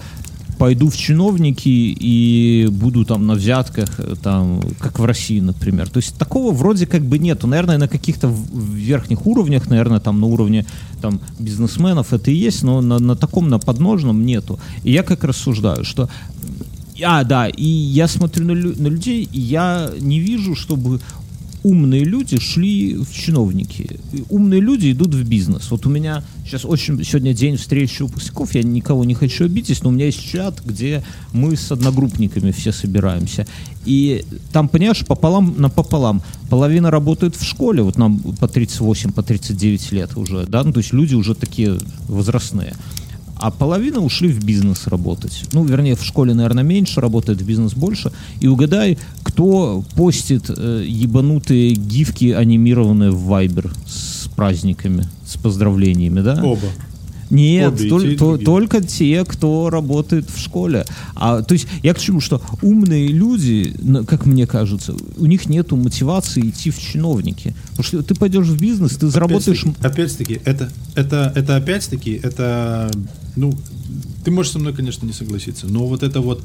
S2: пойду в чиновники и буду там на взятках, э, там, как в России, например. То есть такого вроде как бы нету. Наверное, на каких-то верхних уровнях, наверное, там на уровне там, бизнесменов это и есть, но на, на таком, на подножном нету. И я как рассуждаю, что а, да, и я смотрю на, лю- на людей, и я не вижу, чтобы умные люди шли в чиновники. И умные люди идут в бизнес. Вот у меня сейчас очень сегодня день встречи выпускников, я никого не хочу обидеть, но у меня есть чат, где мы с одногруппниками все собираемся. И там, понимаешь, пополам напополам. Половина работает в школе, вот нам по 38, по 39 лет уже, да, ну, то есть люди уже такие возрастные а половина ушли в бизнес работать. Ну, вернее, в школе, наверное, меньше работает, в бизнес больше. И угадай, кто постит э, ебанутые гифки, анимированные в Viber с праздниками, с поздравлениями, да?
S1: Оба.
S2: Нет,
S1: Обе и
S2: тол-
S1: те, и
S2: то-
S1: другие.
S2: только те, кто работает в школе. А, то есть я к чему, что умные люди, как мне кажется, у них нету мотивации идти в чиновники. Потому что ты пойдешь в бизнес, ты заработаешь...
S1: опять-таки, это, это, это опять-таки, это, ну, ты можешь со мной, конечно, не согласиться, но вот это вот,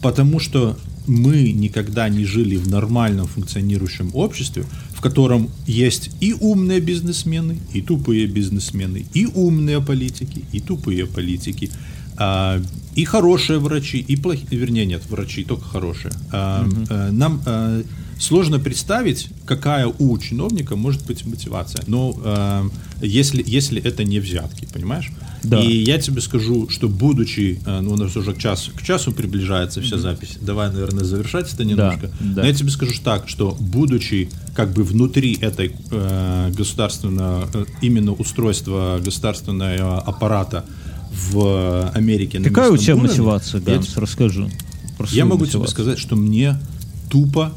S1: потому что мы никогда не жили в нормальном функционирующем обществе, в котором есть и умные бизнесмены, и тупые бизнесмены, и умные политики, и тупые политики, а, и хорошие врачи, и плохие, вернее, нет, врачи только хорошие. А, э, Нам э, сложно представить, какая у чиновника может быть мотивация. Но э, если, если это не взятки, понимаешь?
S2: Да.
S1: И я тебе скажу, что будучи, э, ну у нас уже к часу, к часу приближается вся запись, давай, наверное, завершать это немножко.
S2: да.
S1: Но я тебе скажу так, что будучи как бы внутри этой э, государственного, э, именно устройства государственного аппарата в Америке.
S2: Какая у тебя
S1: уровне,
S2: мотивация,
S1: я
S2: Ганс? Расскажи. про
S1: я
S2: свою
S1: могу тебе
S2: мотивацию.
S1: сказать, что мне тупо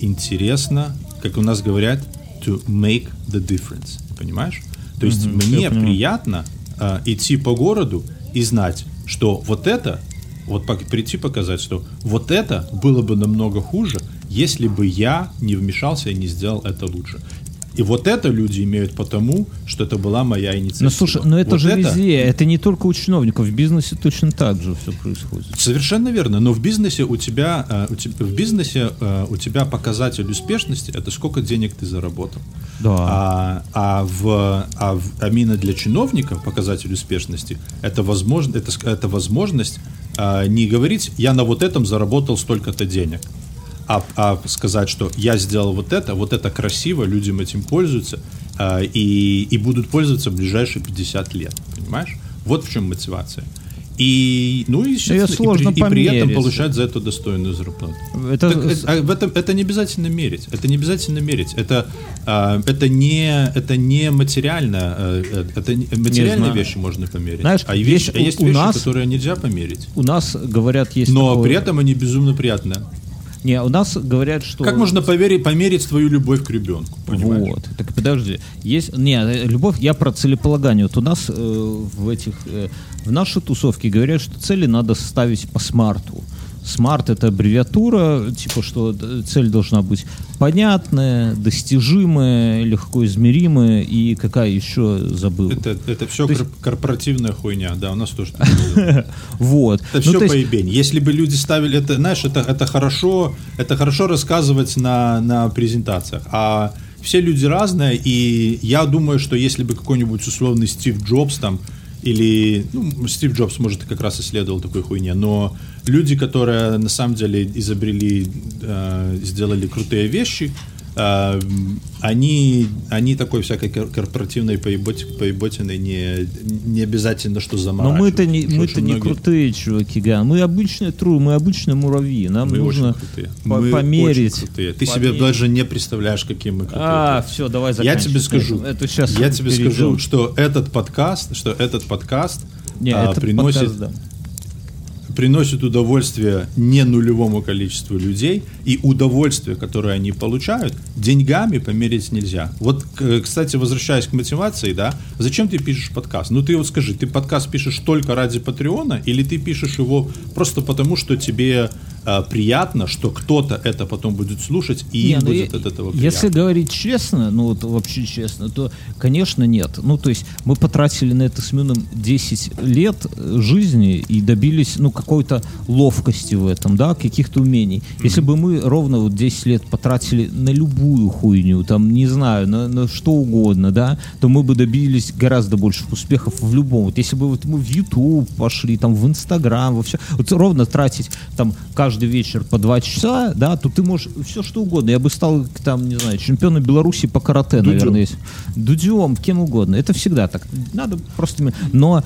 S1: интересно, как у нас говорят, to make the difference. Понимаешь? То есть
S2: Мгм,
S1: мне
S2: я
S1: приятно а, идти по городу и знать, что вот это, вот прийти показать, что вот это было бы намного хуже, если бы я не вмешался и не сделал это лучше. И вот это люди имеют потому, что это была моя инициатива.
S2: Ну слушай, но это
S1: Вот
S2: же везде, это не только у чиновников, в бизнесе точно так же все происходит.
S1: Совершенно верно. Но в бизнесе у тебя, э, у тебя в бизнесе э, у тебя показатель успешности это сколько денег ты заработал.
S2: Да.
S1: А, а в а, в, а именно для чиновников показатель успешности это возможно это, это возможность а, не говорить я на вот этом заработал столько-то денег, а, а сказать, что я сделал вот это, вот это красиво, людям этим пользуются а, и, и будут пользоваться в ближайшие 50 лет. Понимаешь? Вот в чем мотивация. И, ну, и, и
S2: сложно
S1: при, и при этом получать за это достойную зарплату.
S2: Это
S1: Так, э, а в этом это не обязательно мерить. Это не обязательно мерить. Это а, это не это не материально. э, э, Это не- материальные
S2: знаю.
S1: вещи можно померить.
S2: Знаешь,
S1: а есть,
S2: есть
S1: а есть
S2: у
S1: вещи,
S2: нас-
S1: которые нельзя померить.
S2: у нас говорят есть.
S1: Но
S2: такое-
S1: при этом они безумно приятные.
S2: Не, у нас говорят, что
S1: Как можно поверить, померить твою любовь к ребенку? Понимаешь?
S2: Вот, так подожди. Есть, не, э, любовь, я про целеполагание. Вот у нас э, в этих, э, в нашей тусовке говорят, что цели надо ставить по смарту. Смарт это аббревиатура, типа что д- цель должна быть понятная, достижимая, легко измеримая и какая еще забыл.
S1: Это, это все
S2: есть-
S1: корпоративная хуйня, да, у нас тоже.
S2: Вот.
S1: Это
S2: Ну,
S1: все поебень. Если бы люди ставили это, знаешь, это, это хорошо, это хорошо рассказывать на, на презентациях. А все люди разные, и я думаю, что если бы какой-нибудь условный Стив Джобс там или ну, Стив Джобс, может, как раз исследовал такой хуйне, но люди, которые на самом деле изобрели, э, сделали крутые вещи, э, они, они такой всякой кор- корпоративной поебот- поеботиной не, не обязательно что
S2: Но
S1: заморачивать.
S2: мы-то не, мы-то
S1: очень
S2: не крутые чуваки, Ган. Мы обычные тру, мы обычные муравьи. Нам
S1: Мы
S2: нужно по-
S1: Мы
S2: померить.
S1: крутые. Ты себе
S2: померить.
S1: даже не представляешь, какие мы крутые.
S2: А, все, давай
S1: я
S2: заканчивай.
S1: тебе скажу,
S2: Это сейчас
S1: я тебе
S2: перейдем.
S1: скажу, что этот подкаст, что этот подкаст
S2: Не,
S1: а,
S2: это
S1: приносит,
S2: подкаст, да.
S1: Приносит удовольствие не нулевому количеству людей, и удовольствие, которое они получают, деньгами померить нельзя. Вот, кстати, возвращаясь к мотивации, да, зачем ты пишешь подкаст? Ну ты вот скажи, ты подкаст пишешь только ради Патреона, или ты пишешь его просто потому, что тебе а, приятно, что кто-то это потом будет слушать, и
S2: Не,
S1: им
S2: ну,
S1: будет
S2: я-
S1: от этого
S2: Если
S1: приятно.
S2: говорить честно, ну вот вообще честно, то, конечно, нет. Ну, то есть мы потратили на это с Мюном 10 лет э, жизни и добились, ну, какой-то ловкости в этом, да, каких-то умений. Если бы мы ровно вот 10 лет потратили на любую хуйню, там, не знаю, на, на что угодно, да, то мы бы добились гораздо больших успехов в любом. Вот если бы вот мы в YouTube пошли, там, в Instagram, во все, вот ровно тратить там каждый вечер по два часа, да, то ты можешь все что угодно. Я бы стал, там, не знаю, чемпионом Беларуси по карате,
S1: Дудем.
S2: наверное, есть. Дудем, кем угодно. Это всегда так. Надо просто... Но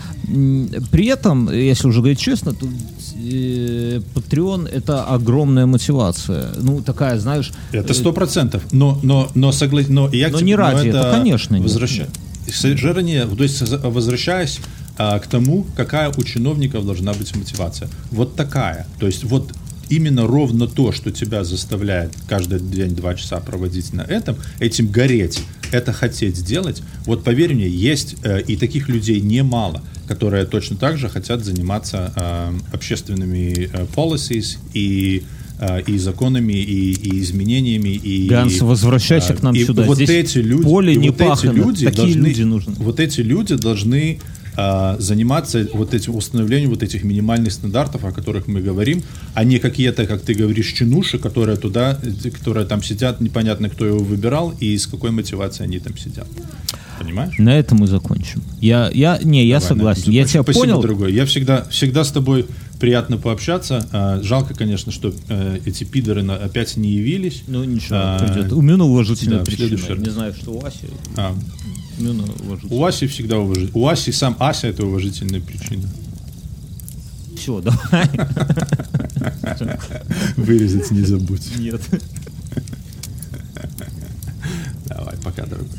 S2: при этом, если уже говорить честно, то э, Patreon — это огромная мотивация. Ну, такая, знаешь...
S1: Это
S2: э,
S1: сто процентов. Но, но, но, согла... но я
S2: Но
S1: тебе-
S2: не ради этого, конечно, нет.
S1: Возвраща... Совершенно нет. То есть, возвращаясь а, к тому, какая у чиновников должна быть мотивация. Вот такая. То есть, вот именно ровно то, что тебя заставляет каждый день два часа проводить на этом, этим гореть, это хотеть сделать, вот поверь мне, есть э, и таких людей немало, которые точно так же хотят заниматься э, общественными э, policies и э, и законами, и, и изменениями, и...
S2: Ганс, возвращайся
S1: а,
S2: к нам
S1: и
S2: сюда.
S1: Вот
S2: Здесь
S1: эти люди,
S2: поле не
S1: вот эти люди
S2: Такие
S1: должны,
S2: люди нужны.
S1: Вот эти люди должны заниматься вот этим установлением вот этих минимальных стандартов, о которых мы говорим, а не какие-то, как ты говоришь, чинуши, которые туда, э, которые там сидят, непонятно, кто его выбирал и с какой мотивацией они там сидят понимаешь?
S2: На этом мы закончим. Я, я, не, я
S1: Давай,
S2: согласен. Я тебя
S1: Спасибо,
S2: понял.
S1: другой. Я всегда, всегда с тобой приятно пообщаться. А, жалко, конечно, что э, эти пидоры опять не явились.
S2: Ну ничего,
S1: а,
S2: придет. Умину уважу
S1: да, причину.
S2: Не знаю, что у Аси.
S1: А. У Аси всегда уважительно. У Аси сам Ася это уважительная причина.
S2: Все, давай.
S1: Вырезать не забудь.
S2: Нет. Давай, пока, дорогой.